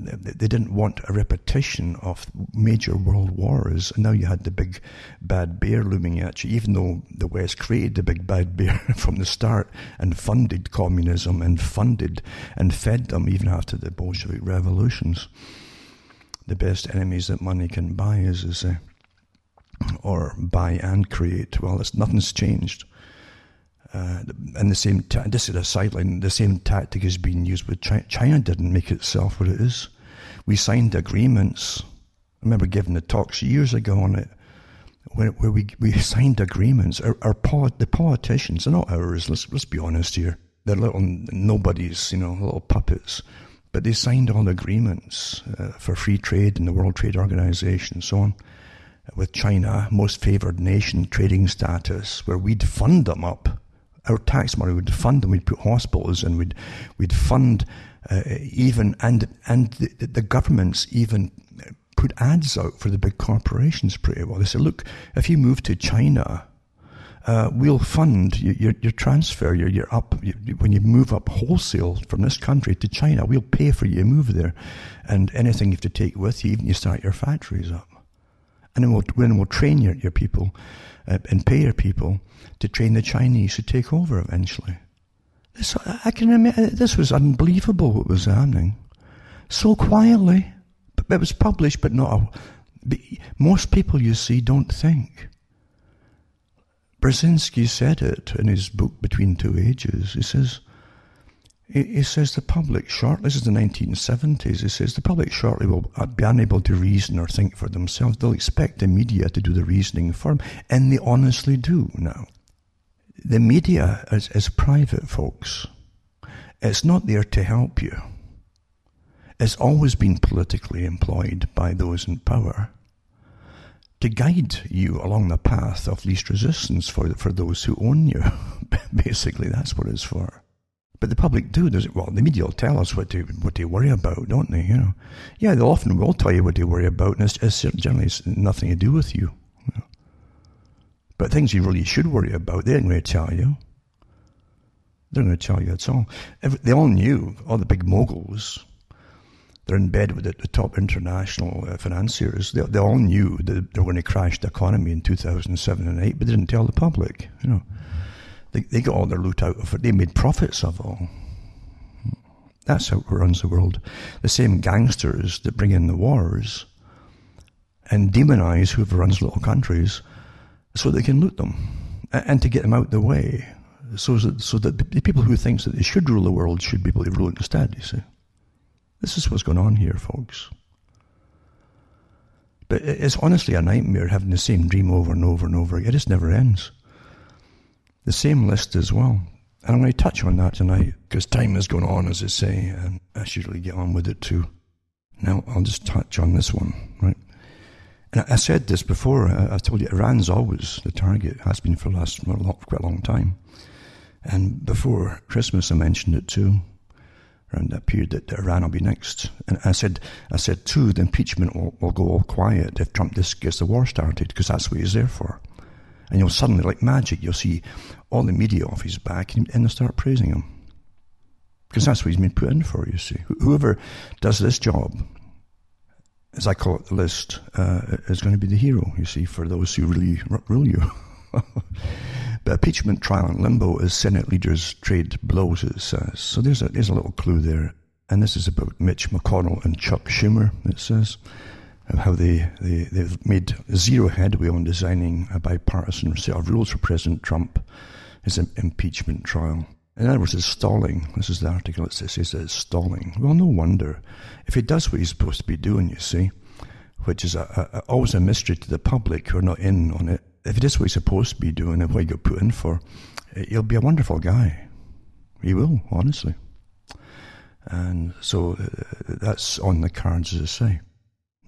they didn't want a repetition of major world wars. And now you had the big bad bear looming at you, even though the West created the big bad bear from the start and funded communism and funded and fed them even after the Bolshevik revolutions. The best enemies that money can buy is, is uh, or buy and create. Well, nothing's changed. Uh, and the same, this is a sideline, the same tactic is being used with China. China didn't make itself what it is. We signed agreements. I remember giving the talks years ago on it. where, where we, we signed agreements. Our, our polit, the politicians, they're not ours, let's, let's be honest here. They're little nobodies, you know, little puppets. But they signed all agreements uh, for free trade in the World Trade Organization and so on with China, most favored nation trading status, where we'd fund them up. Our tax money would fund them. We'd put hospitals and we'd we'd fund uh, even and and the, the, governments even put ads out for the big corporations pretty well. They said, look, if you move to China, uh, we'll fund your, your transfer, your, your up, when you move up wholesale from this country to China, we'll pay for you to move there. And anything you have to take with you, even you start your factories up. And then we'll, then we'll train your, your people uh, and pay your people to train the Chinese to take over eventually. This, I can imagine, this was unbelievable what was happening. So quietly. It was published, but not. A, most people, you see, don't think. Brzezinski said it in his book Between Two Ages. He says, he says the public shortly, this is the 1970s, he says the public shortly will uh, be unable to reason or think for themselves. They'll expect the media to do the reasoning for them, and they honestly do now. The media is, is private, folks. It's not there to help you. It's always been politically employed by those in power to guide you along the path of least resistance for, for those who own you. Basically, that's what it's for. But the public do. There's, well, the media will tell us what to what to worry about, don't they? You know, yeah, they often will tell you what to worry about, and it's, it's generally it's nothing to do with you. you know. But things you really should worry about, they're going to tell you. They're going to tell you it's all. They all knew, all the big moguls. They're in bed with the, the top international uh, financiers. They, they all knew that they were going to crash the economy in 2007 and 8, but they didn't tell the public. You know. They, they got all their loot out of it. They made profits of it all. That's how it runs the world. The same gangsters that bring in the wars and demonize whoever runs little countries so they can loot them and to get them out the way. So that, so that the people who think that they should rule the world should be able to rule it instead, you see. This is what's going on here, folks. But it's honestly a nightmare having the same dream over and over and over again. It just never ends the same list as well. And I'm going to touch on that tonight because time is going on, as I say, and I should really get on with it too. Now, I'll just touch on this one, right? And I said this before. I told you Iran's always the target, has been for the last quite a long time. And before Christmas, I mentioned it too, around that period that Iran will be next. And I said, I said too, the impeachment will, will go all quiet if Trump just gets the war started, because that's what he's there for. And you'll suddenly, like magic, you'll see all the media off his back and, they'll start praising him. Because that's what he's been put in for, you see. Whoever does this job, as I call it the list, uh, is going to be the hero, you see, for those who really rule you. the impeachment trial in limbo as Senate leaders trade blows, it says. So there's a, there's a little clue there. And this is about Mitch McConnell and Chuck Schumer, it says of how they, they, they've made zero headway on designing a bipartisan set of rules for President Trump, his impeachment trial. In other words, it's stalling. This is the article. It says it's stalling. Well, no wonder. If he does what he's supposed to be doing, you see, which is a, a, always a mystery to the public who are not in on it. If he does what he's supposed to be doing and what he got put in for, he'll be a wonderful guy. He will, honestly. And so uh, that's on the cards, as I say.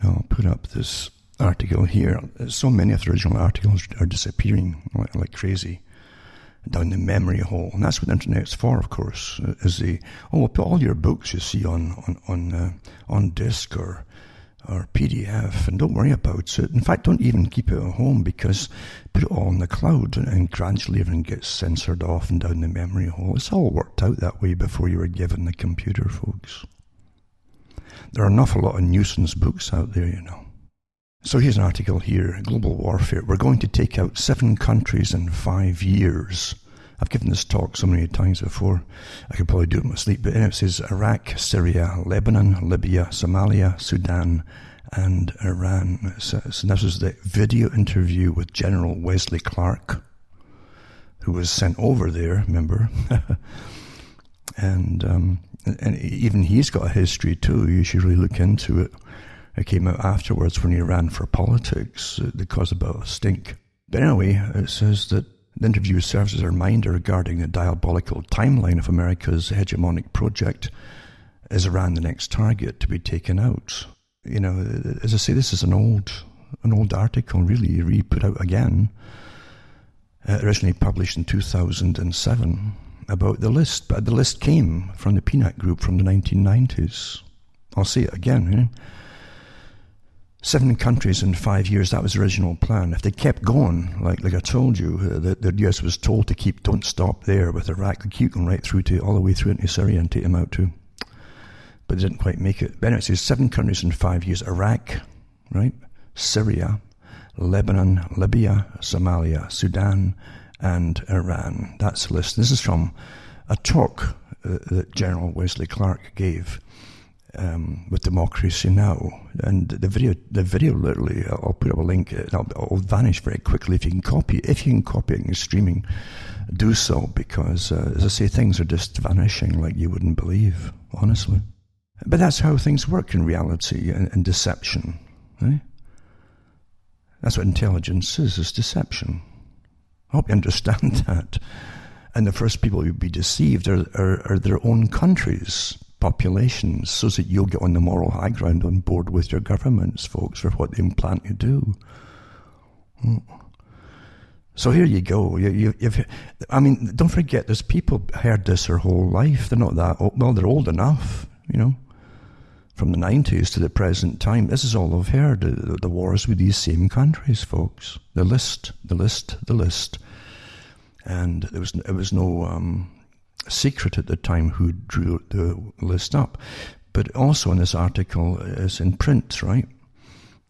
I'll put up this article here. So many of the original articles are disappearing like, crazy down the memory hole. And that's what the internet's for, of course, is the, oh, we'll put all your books you see on, on, on, uh, on disk or, or PDF and don't worry about it. In fact, don't even keep it at home because put it all in the cloud and, and gradually everything gets censored off and down the memory hole. It's all worked out that way before you were given the computer, folks. There are an awful lot of nuisance books out there, you know. So here's an article here Global Warfare. We're going to take out seven countries in five years. I've given this talk so many times before, I could probably do it in my sleep. But anyway, it says Iraq, Syria, Lebanon, Libya, Somalia, Sudan, and Iran. So, so this was the video interview with General Wesley Clark, who was sent over there, remember? and um, and even he's got a history too. You should really look into it. It came out afterwards when he ran for politics. It caused a bit of a stink. But anyway, it says that the interview serves as a reminder regarding the diabolical timeline of America's hegemonic project as Iran the next target to be taken out. You know, as I say, this is an old, an old article, really, re-put out again, uh, originally published in 2007 about the list, but the list came from the PNAC Group from the 1990s. I'll say it again. Seven countries in five years, that was the original plan. If they kept going, like, like I told you, uh, the, the US was told to keep, don't stop there with Iraq, they keep going right through to, all the way through into Syria and take them out too. But they didn't quite make it. But anyway, it says seven countries in five years, Iraq, right? Syria, Lebanon, Libya, Somalia, Sudan, and Iran. That's the list. This is from a talk uh, that General Wesley Clark gave um, with Democracy Now! And the video, the video literally, I'll put up a link. It'll, it'll, vanish very quickly if you can copy it. If you can copy it and streaming, do so because, uh, as I say, things are just vanishing like you wouldn't believe, honestly. But that's how things work in reality and, and deception. Eh? That's what intelligence is, is deception. I hope you understand that. And the first people who be deceived are, are, are their own countries populations so that you'll get on the moral high ground on board with your governments, folks, for what they implant you do. Hmm. So here you go. You, have I mean, don't forget, there's people heard this their whole life. They're not that old. Well, they're old enough, you know, from the 90s to the present time. This is all they've heard. The, the wars with these same countries, folks. The list, the list, the list. And there was, it was no, um, secret at the time who drew the list up. But also in this article is in print, right?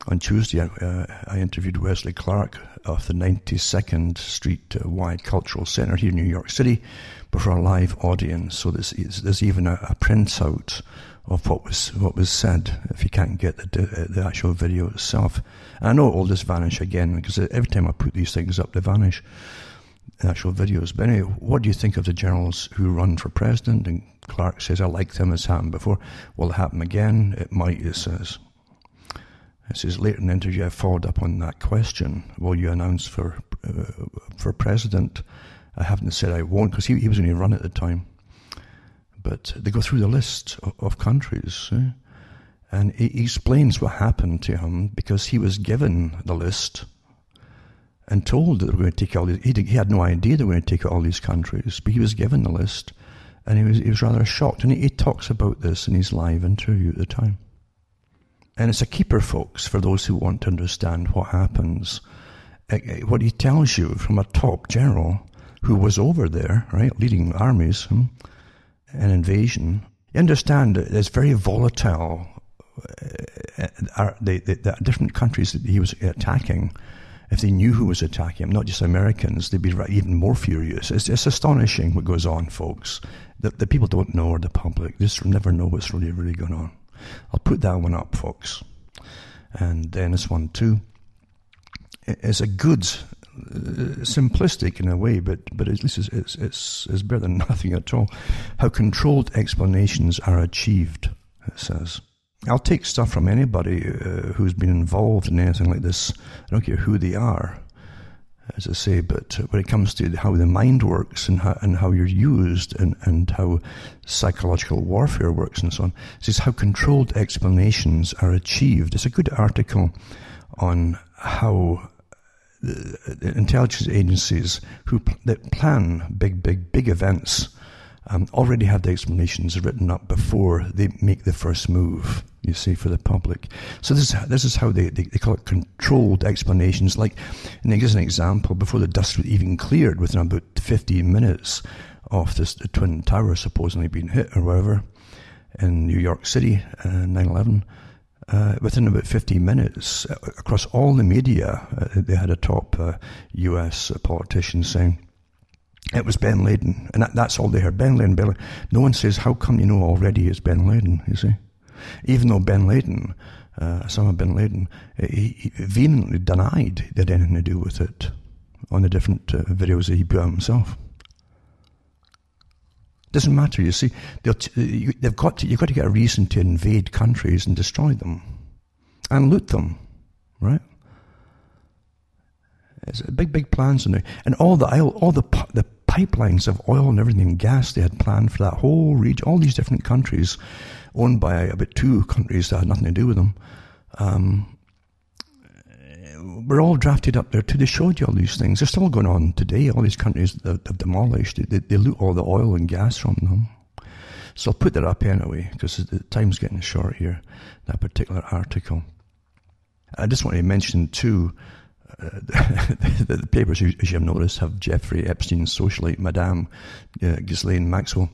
On Tuesday, uh, I interviewed Wesley Clark of the 92nd Street uh, Wide Cultural Center here in New York City before a live audience. So there's, there's even a, a printout of what was what was said if you can't get the, the actual video itself. And I know it will just vanish again because every time I put these things up, they vanish actual videos. But anyway, what do you think of the generals who run for president? And Clark says, I like them, it's happened before. Will it happen again? It might, it says. It says later in the interview, I followed up on that question. Will you announce for uh, for president? I haven't said I won't because he, he was only run at the time. But they go through the list of, of countries. Eh? And he explains what happened to him because he was given the list and told that they were going to take all these. He, he had no idea they were going to take all these countries, but he was given the list, and he was he was rather shocked. And he, he talks about this in his live interview at the time. And it's a keeper, folks, for those who want to understand what happens. Eh, eh, what he tells you from a top general who was over there, right, leading armies, hmm, an invasion. You understand that it's very volatile. Uh, the, the, the different countries that he was attacking if they knew who was attacking them, not just Americans, they'd be even more furious. It's, it's astonishing what goes on, folks. The, the people don't know, or the public, just never know what's really, really going on. I'll put that one up, folks. And then this one, too. It's a good, uh, simplistic in a way, but, but at least it's, it's, it's, it's better than nothing at all. How controlled explanations are achieved, it says. I'll take stuff from anybody uh, who's been involved in anything like this. I don't care who they are, as I say, but when it comes to how the mind works and how, and how you're used and, and how psychological warfare works and so on, this is how controlled explanations are achieved. It's a good article on how intelligence agencies who that plan big, big, big events um, already have the explanations written up before they make the first move you see, for the public. So this is, this is how they, they, they call it controlled explanations. Like, and they give an example, before the dust was even cleared, within about 15 minutes of this, the Twin Towers supposedly being hit or whatever, in New York City, uh, 9-11, uh, within about 15 minutes, uh, across all the media, uh, they had a top uh, US politician saying, it was Ben Laden. And that, that's all they heard. Ben Laden, Ben Laden. No one says, how come you know already it's Ben Laden, you see? Even though Ben Laden, uh, Osama bin Laden, he, he vehemently denied they had anything to do with it on the different uh, videos that he put out himself. Doesn't matter, you see. T- you, they've got to, you've got to get a reason to invade countries and destroy them. and loot them, right? It's big, big plans and all the all the the pipelines of oil and everything, gas they had planned for that whole region, all these different countries, owned by about two countries that had nothing to do with them. Um, we're all drafted up there too. They showed you all these things. They're still going on today. All these countries that have demolished, they, they loot all the oil and gas from them. So I'll put that up anyway, because the time's getting short here, that particular article. I just want to mention too, the, the, papers, as you have noticed, have Jeffrey Epstein's socialite, Madame uh, Ghislaine Maxwell,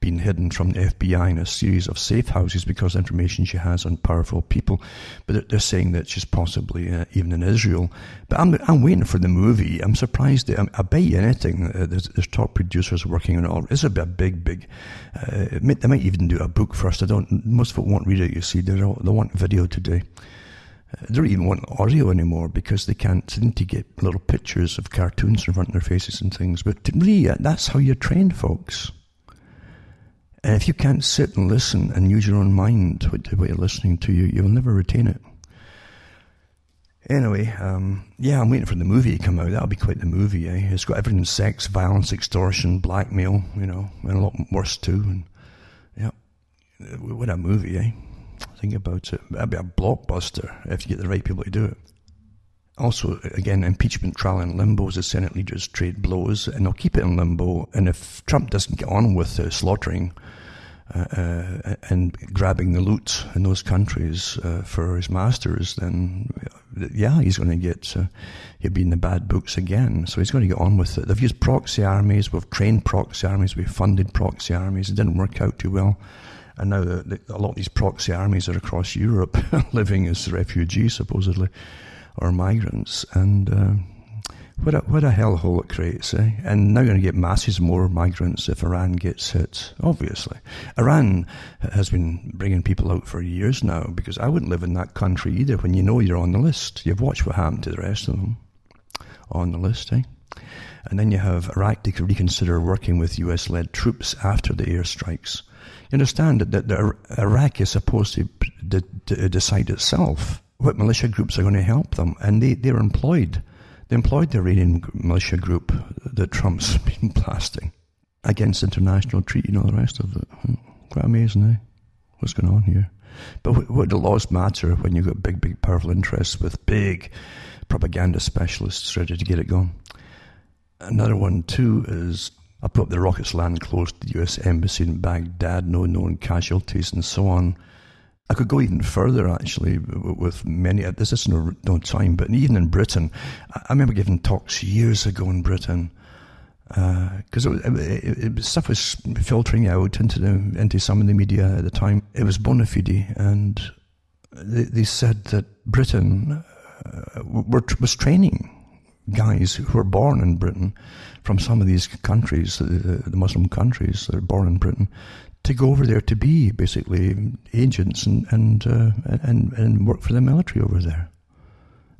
been hidden from the FBI in a series of safe houses because of information she has on powerful people. But they're saying that she's possibly uh, even in Israel. But I'm, I'm waiting for the movie. I'm surprised. That, I bet you anything. Uh, there's, there's, top producers working on it. All. This be a big, big. Uh, they might even do a book first. I don't. Most it won't read it. You see, they they want video today. They don't even want audio anymore because they can't seem to get little pictures of cartoons in front of their faces and things. But really, that's how you're trained, folks. And if you can't sit and listen and use your own mind to what you're listening to, you you'll never retain it. Anyway, um, yeah, I'm waiting for the movie to come out. That'll be quite the movie. Eh? It's got everything: sex, violence, extortion, blackmail. You know, and a lot worse too. And yeah, what a movie, eh? Think about it. That'd be a blockbuster if you get the right people to do it. Also, again, impeachment trial in limbo as the Senate leaders trade blows, and they'll keep it in limbo. And if Trump doesn't get on with uh, slaughtering uh, uh, and grabbing the loot in those countries uh, for his masters, then yeah, he's going to get uh, he'll be in the bad books again. So he's going to get on with it. They've used proxy armies, we've trained proxy armies, we've funded proxy armies. It didn't work out too well. And now a lot of these proxy armies are across Europe living as refugees, supposedly, or migrants. And uh, what, a, what a hellhole it creates, eh? And now you're going to get masses more migrants if Iran gets hit, obviously. Iran has been bringing people out for years now because I wouldn't live in that country either when you know you're on the list. You've watched what happened to the rest of them on the list, eh? And then you have Iraq to reconsider working with US led troops after the airstrikes. Understand that, that Iraq is supposed to, to, to, decide itself what militia groups are going to help them, and they, they're employed. They employed the Iranian militia group that Trump's been blasting against international treaty and all the rest of it. Hmm, quite amazing, eh? What's going on here? But what, what the laws matter when you've got big, big, powerful interests with big propaganda specialists ready to get it going. Another one, too, is I put up the rockets land close to the US Embassy in Baghdad, no known casualties, and so on. I could go even further, actually, with many. This is no, no time, but even in Britain, I remember giving talks years ago in Britain because uh, stuff was filtering out into the, into some of the media at the time. It was bona fide, and they, they said that Britain uh, were, was training guys who were born in Britain from some of these countries, the, the Muslim countries that are born in Britain, to go over there to be basically agents and and uh, and and work for the military over there.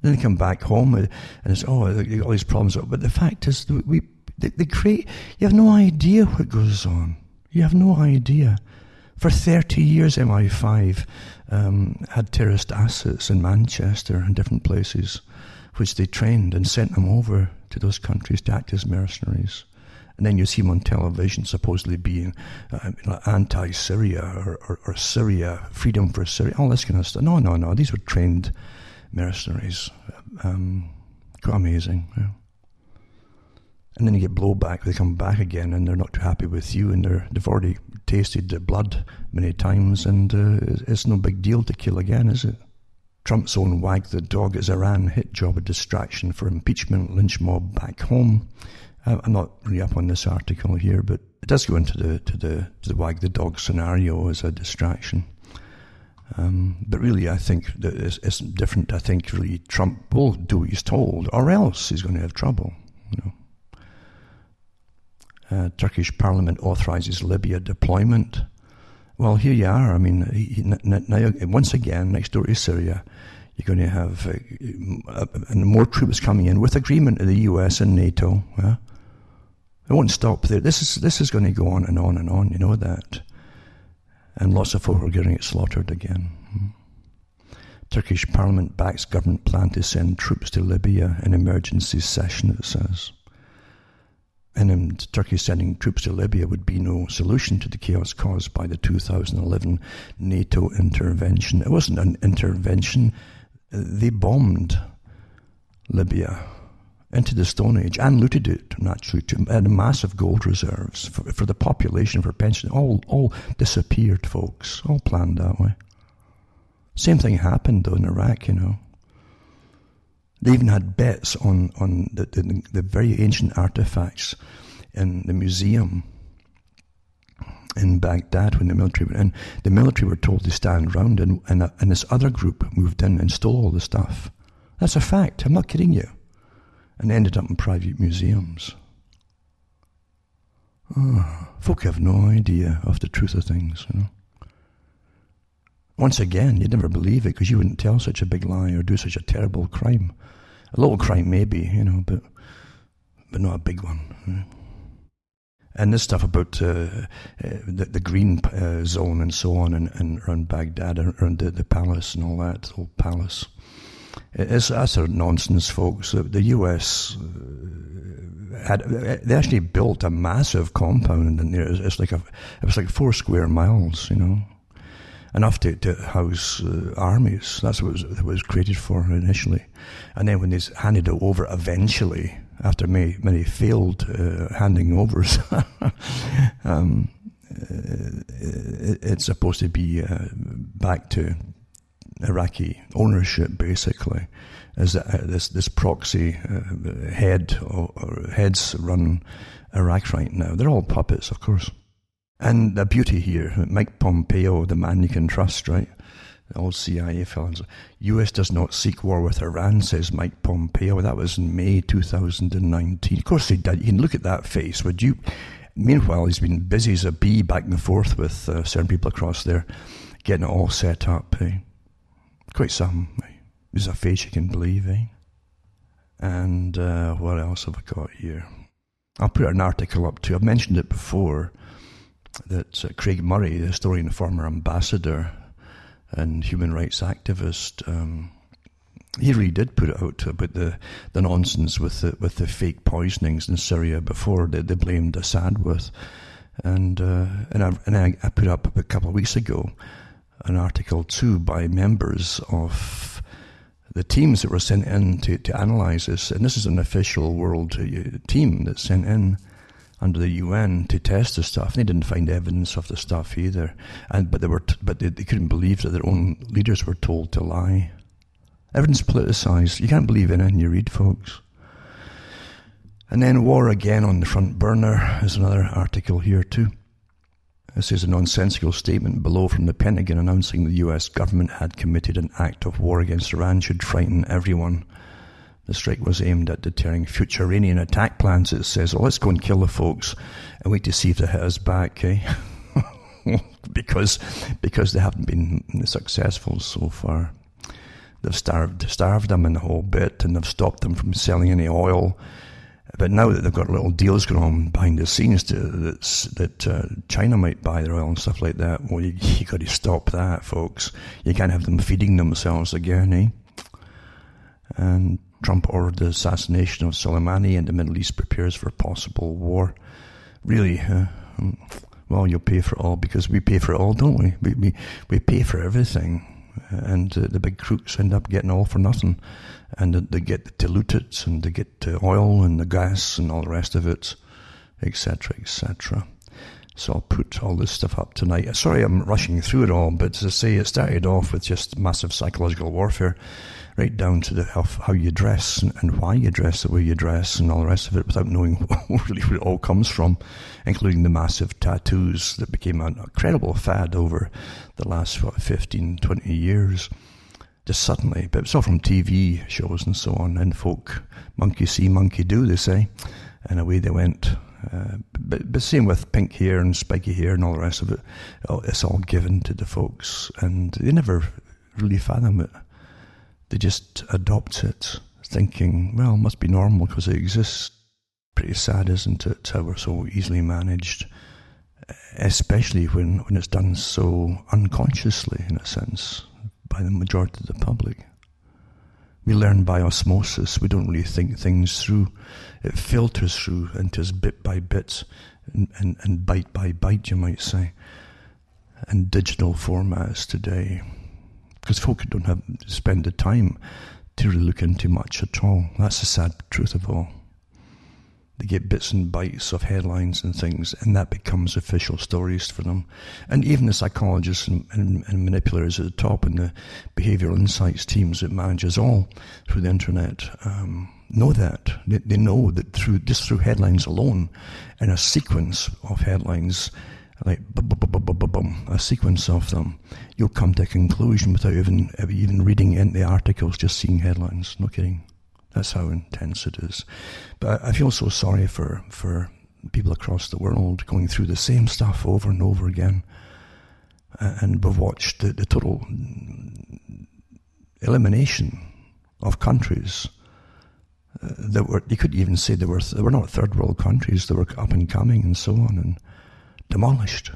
Then they come back home and it's oh all these problems. But the fact is, we they, they create. You have no idea what goes on. You have no idea. For 30 years, MI5 um, had terrorist assets in Manchester and different places which they trained and sent them over to those countries to act as mercenaries. And then you see them on television supposedly being uh, anti Syria or, or, or, Syria, freedom for Syria, all this kind of stuff. No, no, no. These were trained mercenaries. Um, quite amazing. Yeah. And then you get blowback. They come back again and they're not too happy with you and they're, they've already tasted the blood many times and uh, it's no big deal to kill again, is it? Trump's own wag the dog is Iran hit job a distraction for impeachment lynch mob back home. Uh, I'm not really up on this article here, but it does go into the to the to the wag the dog scenario as a distraction. Um, but really, I think that it's, it's, different. I think really Trump will do what he's told, or else he's going to have trouble. You know. Uh, Turkish Parliament authorizes Libya deployment. Well, here you are. I mean, now once again, next door to Syria, you're going to have uh, more troops coming in with agreement of the US and NATO. Yeah? It won't stop there. This is this is going to go on and on and on. You know that, and lots of folk are getting slaughtered again. Hmm. Turkish parliament backs government plan to send troops to Libya in emergency session, it says. And Turkey sending troops to Libya would be no solution to the chaos caused by the 2011 NATO intervention. It wasn't an intervention, they bombed Libya into the Stone Age and looted it, naturally, to, had massive gold reserves for, for the population, for pension. All, all disappeared, folks. All planned that way. Same thing happened, though, in Iraq, you know. They even had bets on, on the, the, the very ancient artifacts in the museum in Baghdad when the military went in. The military were told to stand round, and, and, uh, and this other group moved in and stole all the stuff. That's a fact. I'm not kidding you and ended up in private museums. Oh, folk have no idea of the truth of things, you know. Once again, you'd never believe it because you wouldn't tell such a big lie or do such a terrible crime. A little crime, maybe, you know, but but not a big one. And this stuff about uh, uh, the, the, green uh, zone and so on, and, and around Baghdad, around the, the palace and all that, old palace. It's a nonsense, folks. The U.S. Uh, had they actually built a massive compound in there. It's like a it was like four square miles, you know, enough to, to house uh, armies. That's what it was, it was, created for initially, and then when they handed it over eventually, after many many failed uh, handing overs, um, it, it's supposed to be uh, back to Iraqi ownership, basically, as this this proxy uh, head or, or, heads run Iraq right now. They're all puppets, of course. And the beauty here, Mike Pompeo, the man you can trust, right? Old CIA fellows. U.S. does not seek war with Iran, says Mike Pompeo. That was in May 2019. Of course, he did. You can look at that face, would you? Meanwhile, he's been busy as a bee back and forth with uh, certain people across there, getting it all set up. Eh? quite some. There's a face you can believe, eh? And uh, what else have I got here? I'll put an article up too. I've mentioned it before that uh, Craig Murray, the historian, former ambassador and human rights activist, um, he really did put it out about the, the nonsense with the with the fake poisonings in Syria before they, they blamed Assad with, and uh, and I and I, put up a couple of weeks ago an article too by members of the teams that were sent in to, to analyze this. And this is an official world uh, team that sent in under the UN to test the stuff. And they didn't find evidence of the stuff either. And but they were, t- but they, they couldn't believe that their own leaders were told to lie. Everything's politicized. You can't believe anything you read, folks. And then war again on the front burner is another article here too. This is a nonsensical statement below from the Pentagon announcing the US government had committed an act of war against Iran should frighten everyone. The strike was aimed at deterring future Iranian attack plans. It says, well, let's go and kill the folks and wait to see if they hit us back, eh? because, because they haven't been successful so far. They've starved, starved them in the whole bit and they've stopped them from selling any oil but now that they've got little deals going on behind the scenes to, that uh, China might buy their oil and stuff like that, well, you, you got to stop that, folks. You can't have them feeding themselves again, eh? And Trump ordered the assassination of Soleimani, and the Middle East prepares for possible war. Really, uh, well, you'll pay for it all because we pay for it all, don't we? We we, we pay for everything and uh, the big crooks end up getting all for nothing, and they get to loot it, and they get the oil and the gas and all the rest of it, etc., etc. So I'll put all this stuff up tonight. Sorry, I'm rushing through it all, but I say, it started off with just massive psychological warfare right down to the, how, you dress and, and, why you dress the way you dress and all the rest of it without knowing really where it all comes from, including the massive tattoos that became an incredible fad over the last what, 15, 20 years. Just suddenly, but it's all from TV shows and so on, and folk, monkey see, monkey do, they say, and away they went. Uh, but, but same with pink hair and spiky hair and all the rest of it. It's all given to the folks, and they never really fathom it. They just adopt it, thinking, well, it must be normal because it exists. Pretty sad, isn't it, how we're so easily managed, especially when, when it's done so unconsciously, in a sense, by the majority of the public. We learn by osmosis. We don't really think things through. It filters through into us bit by bit and, and, and bite by bite, you might say. And digital formats today. Because folk don't have spend the time to really look into much at all. That's the sad truth of all. They get bits and bites of headlines and things, and that becomes official stories for them. And even the psychologists and, and, and manipulators at the top and the behavioral insights teams that manages all through the internet um, know that. They, they know that through just through headlines alone, and a sequence of headlines, like a sequence of them, you'll come to a conclusion without even even reading in the articles, just seeing headlines. No kidding. That's how intense it is. But I feel so sorry for, for people across the world going through the same stuff over and over again. And we've watched the, the total elimination of countries uh, that were, you could even say they were, they were not third world countries, they were up and coming and so on, and demolished.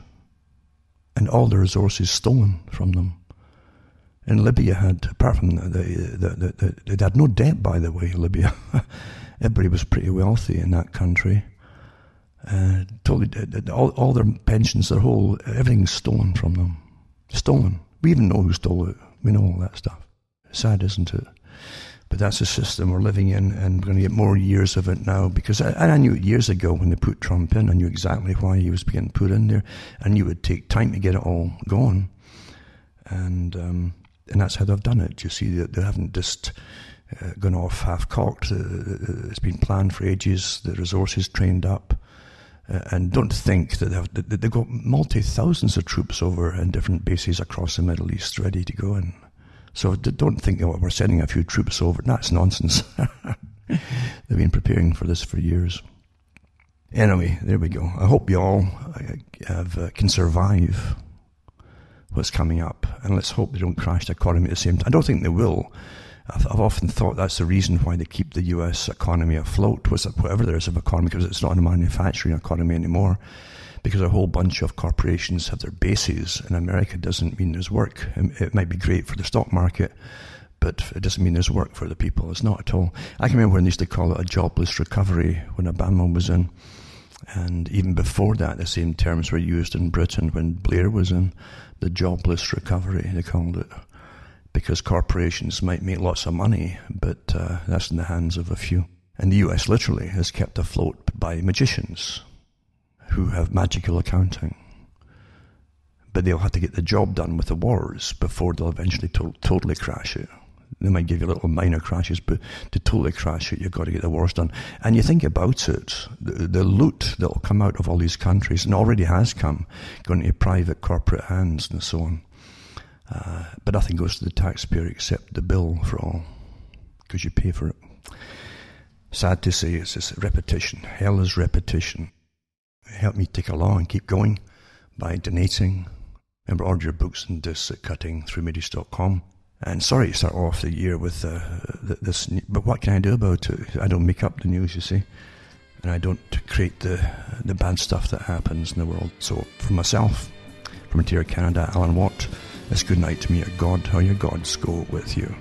And all the resources stolen from them. And Libya had, apart from the, the, the, the, they had no debt, by the way, Libya. Everybody was pretty wealthy in that country. Uh, totally, all, all their pensions, their whole, everything's stolen from them. Stolen. We even know who stole it. We know all that stuff. Sad, isn't it? But that's the system we're living in, and we're going to get more years of it now. Because I, I knew it years ago when they put Trump in. I knew exactly why he was being put in there. I knew it would take time to get it all gone. And um, and that's how they've done it. You see, that they, haven't just uh, gone off half cocked. Uh, uh, it's been planned for ages. The resources trained up. Uh, and don't think that they've, they've got multi thousands of troops over in different bases across the Middle East ready to go in. So don't think that we're sending a few troops over. That's nonsense. They've been preparing for this for years. Anyway, there we go. I hope you all uh, have, uh, can survive what's coming up, and let's hope they don't crash the economy at the same time. I don't think they will. I've, I've often thought that's the reason why they keep the U.S. economy afloat, whatever there is of economy, because it's not a manufacturing economy anymore. Because a whole bunch of corporations have their bases in America doesn't mean there's work. It might be great for the stock market, but it doesn't mean there's work for the people. It's not at all. I can remember when they used to call it a jobless recovery when Obama was in. And even before that, the same terms were used in Britain when Blair was in the jobless recovery, they called it, because corporations might make lots of money, but uh, that's in the hands of a few. And the US literally is kept afloat by magicians who have magical accounting. But they'll have to get the job done with the wars before they'll eventually to- totally crash it. They might give you little minor crashes, but to totally crash it, you've got to get the wars done. And you think about it, the, the loot that will come out of all these countries, and already has come, going to private corporate hands and so on. Uh, but nothing goes to the taxpayer except the bill for all, because you pay for it. Sad to say, it's just repetition. Hell is repetition. Help me take along and keep going by donating. Remember, order your books and discs at cuttingthroughthematrix.com. And sorry to start off the year with uh, this, but what can I do about it? I don't make up the news, you see, and I don't create the the bad stuff that happens in the world. So for myself, from Ontario, Canada, Alan Watt, it's good night to me. Your God, how your gods go with you.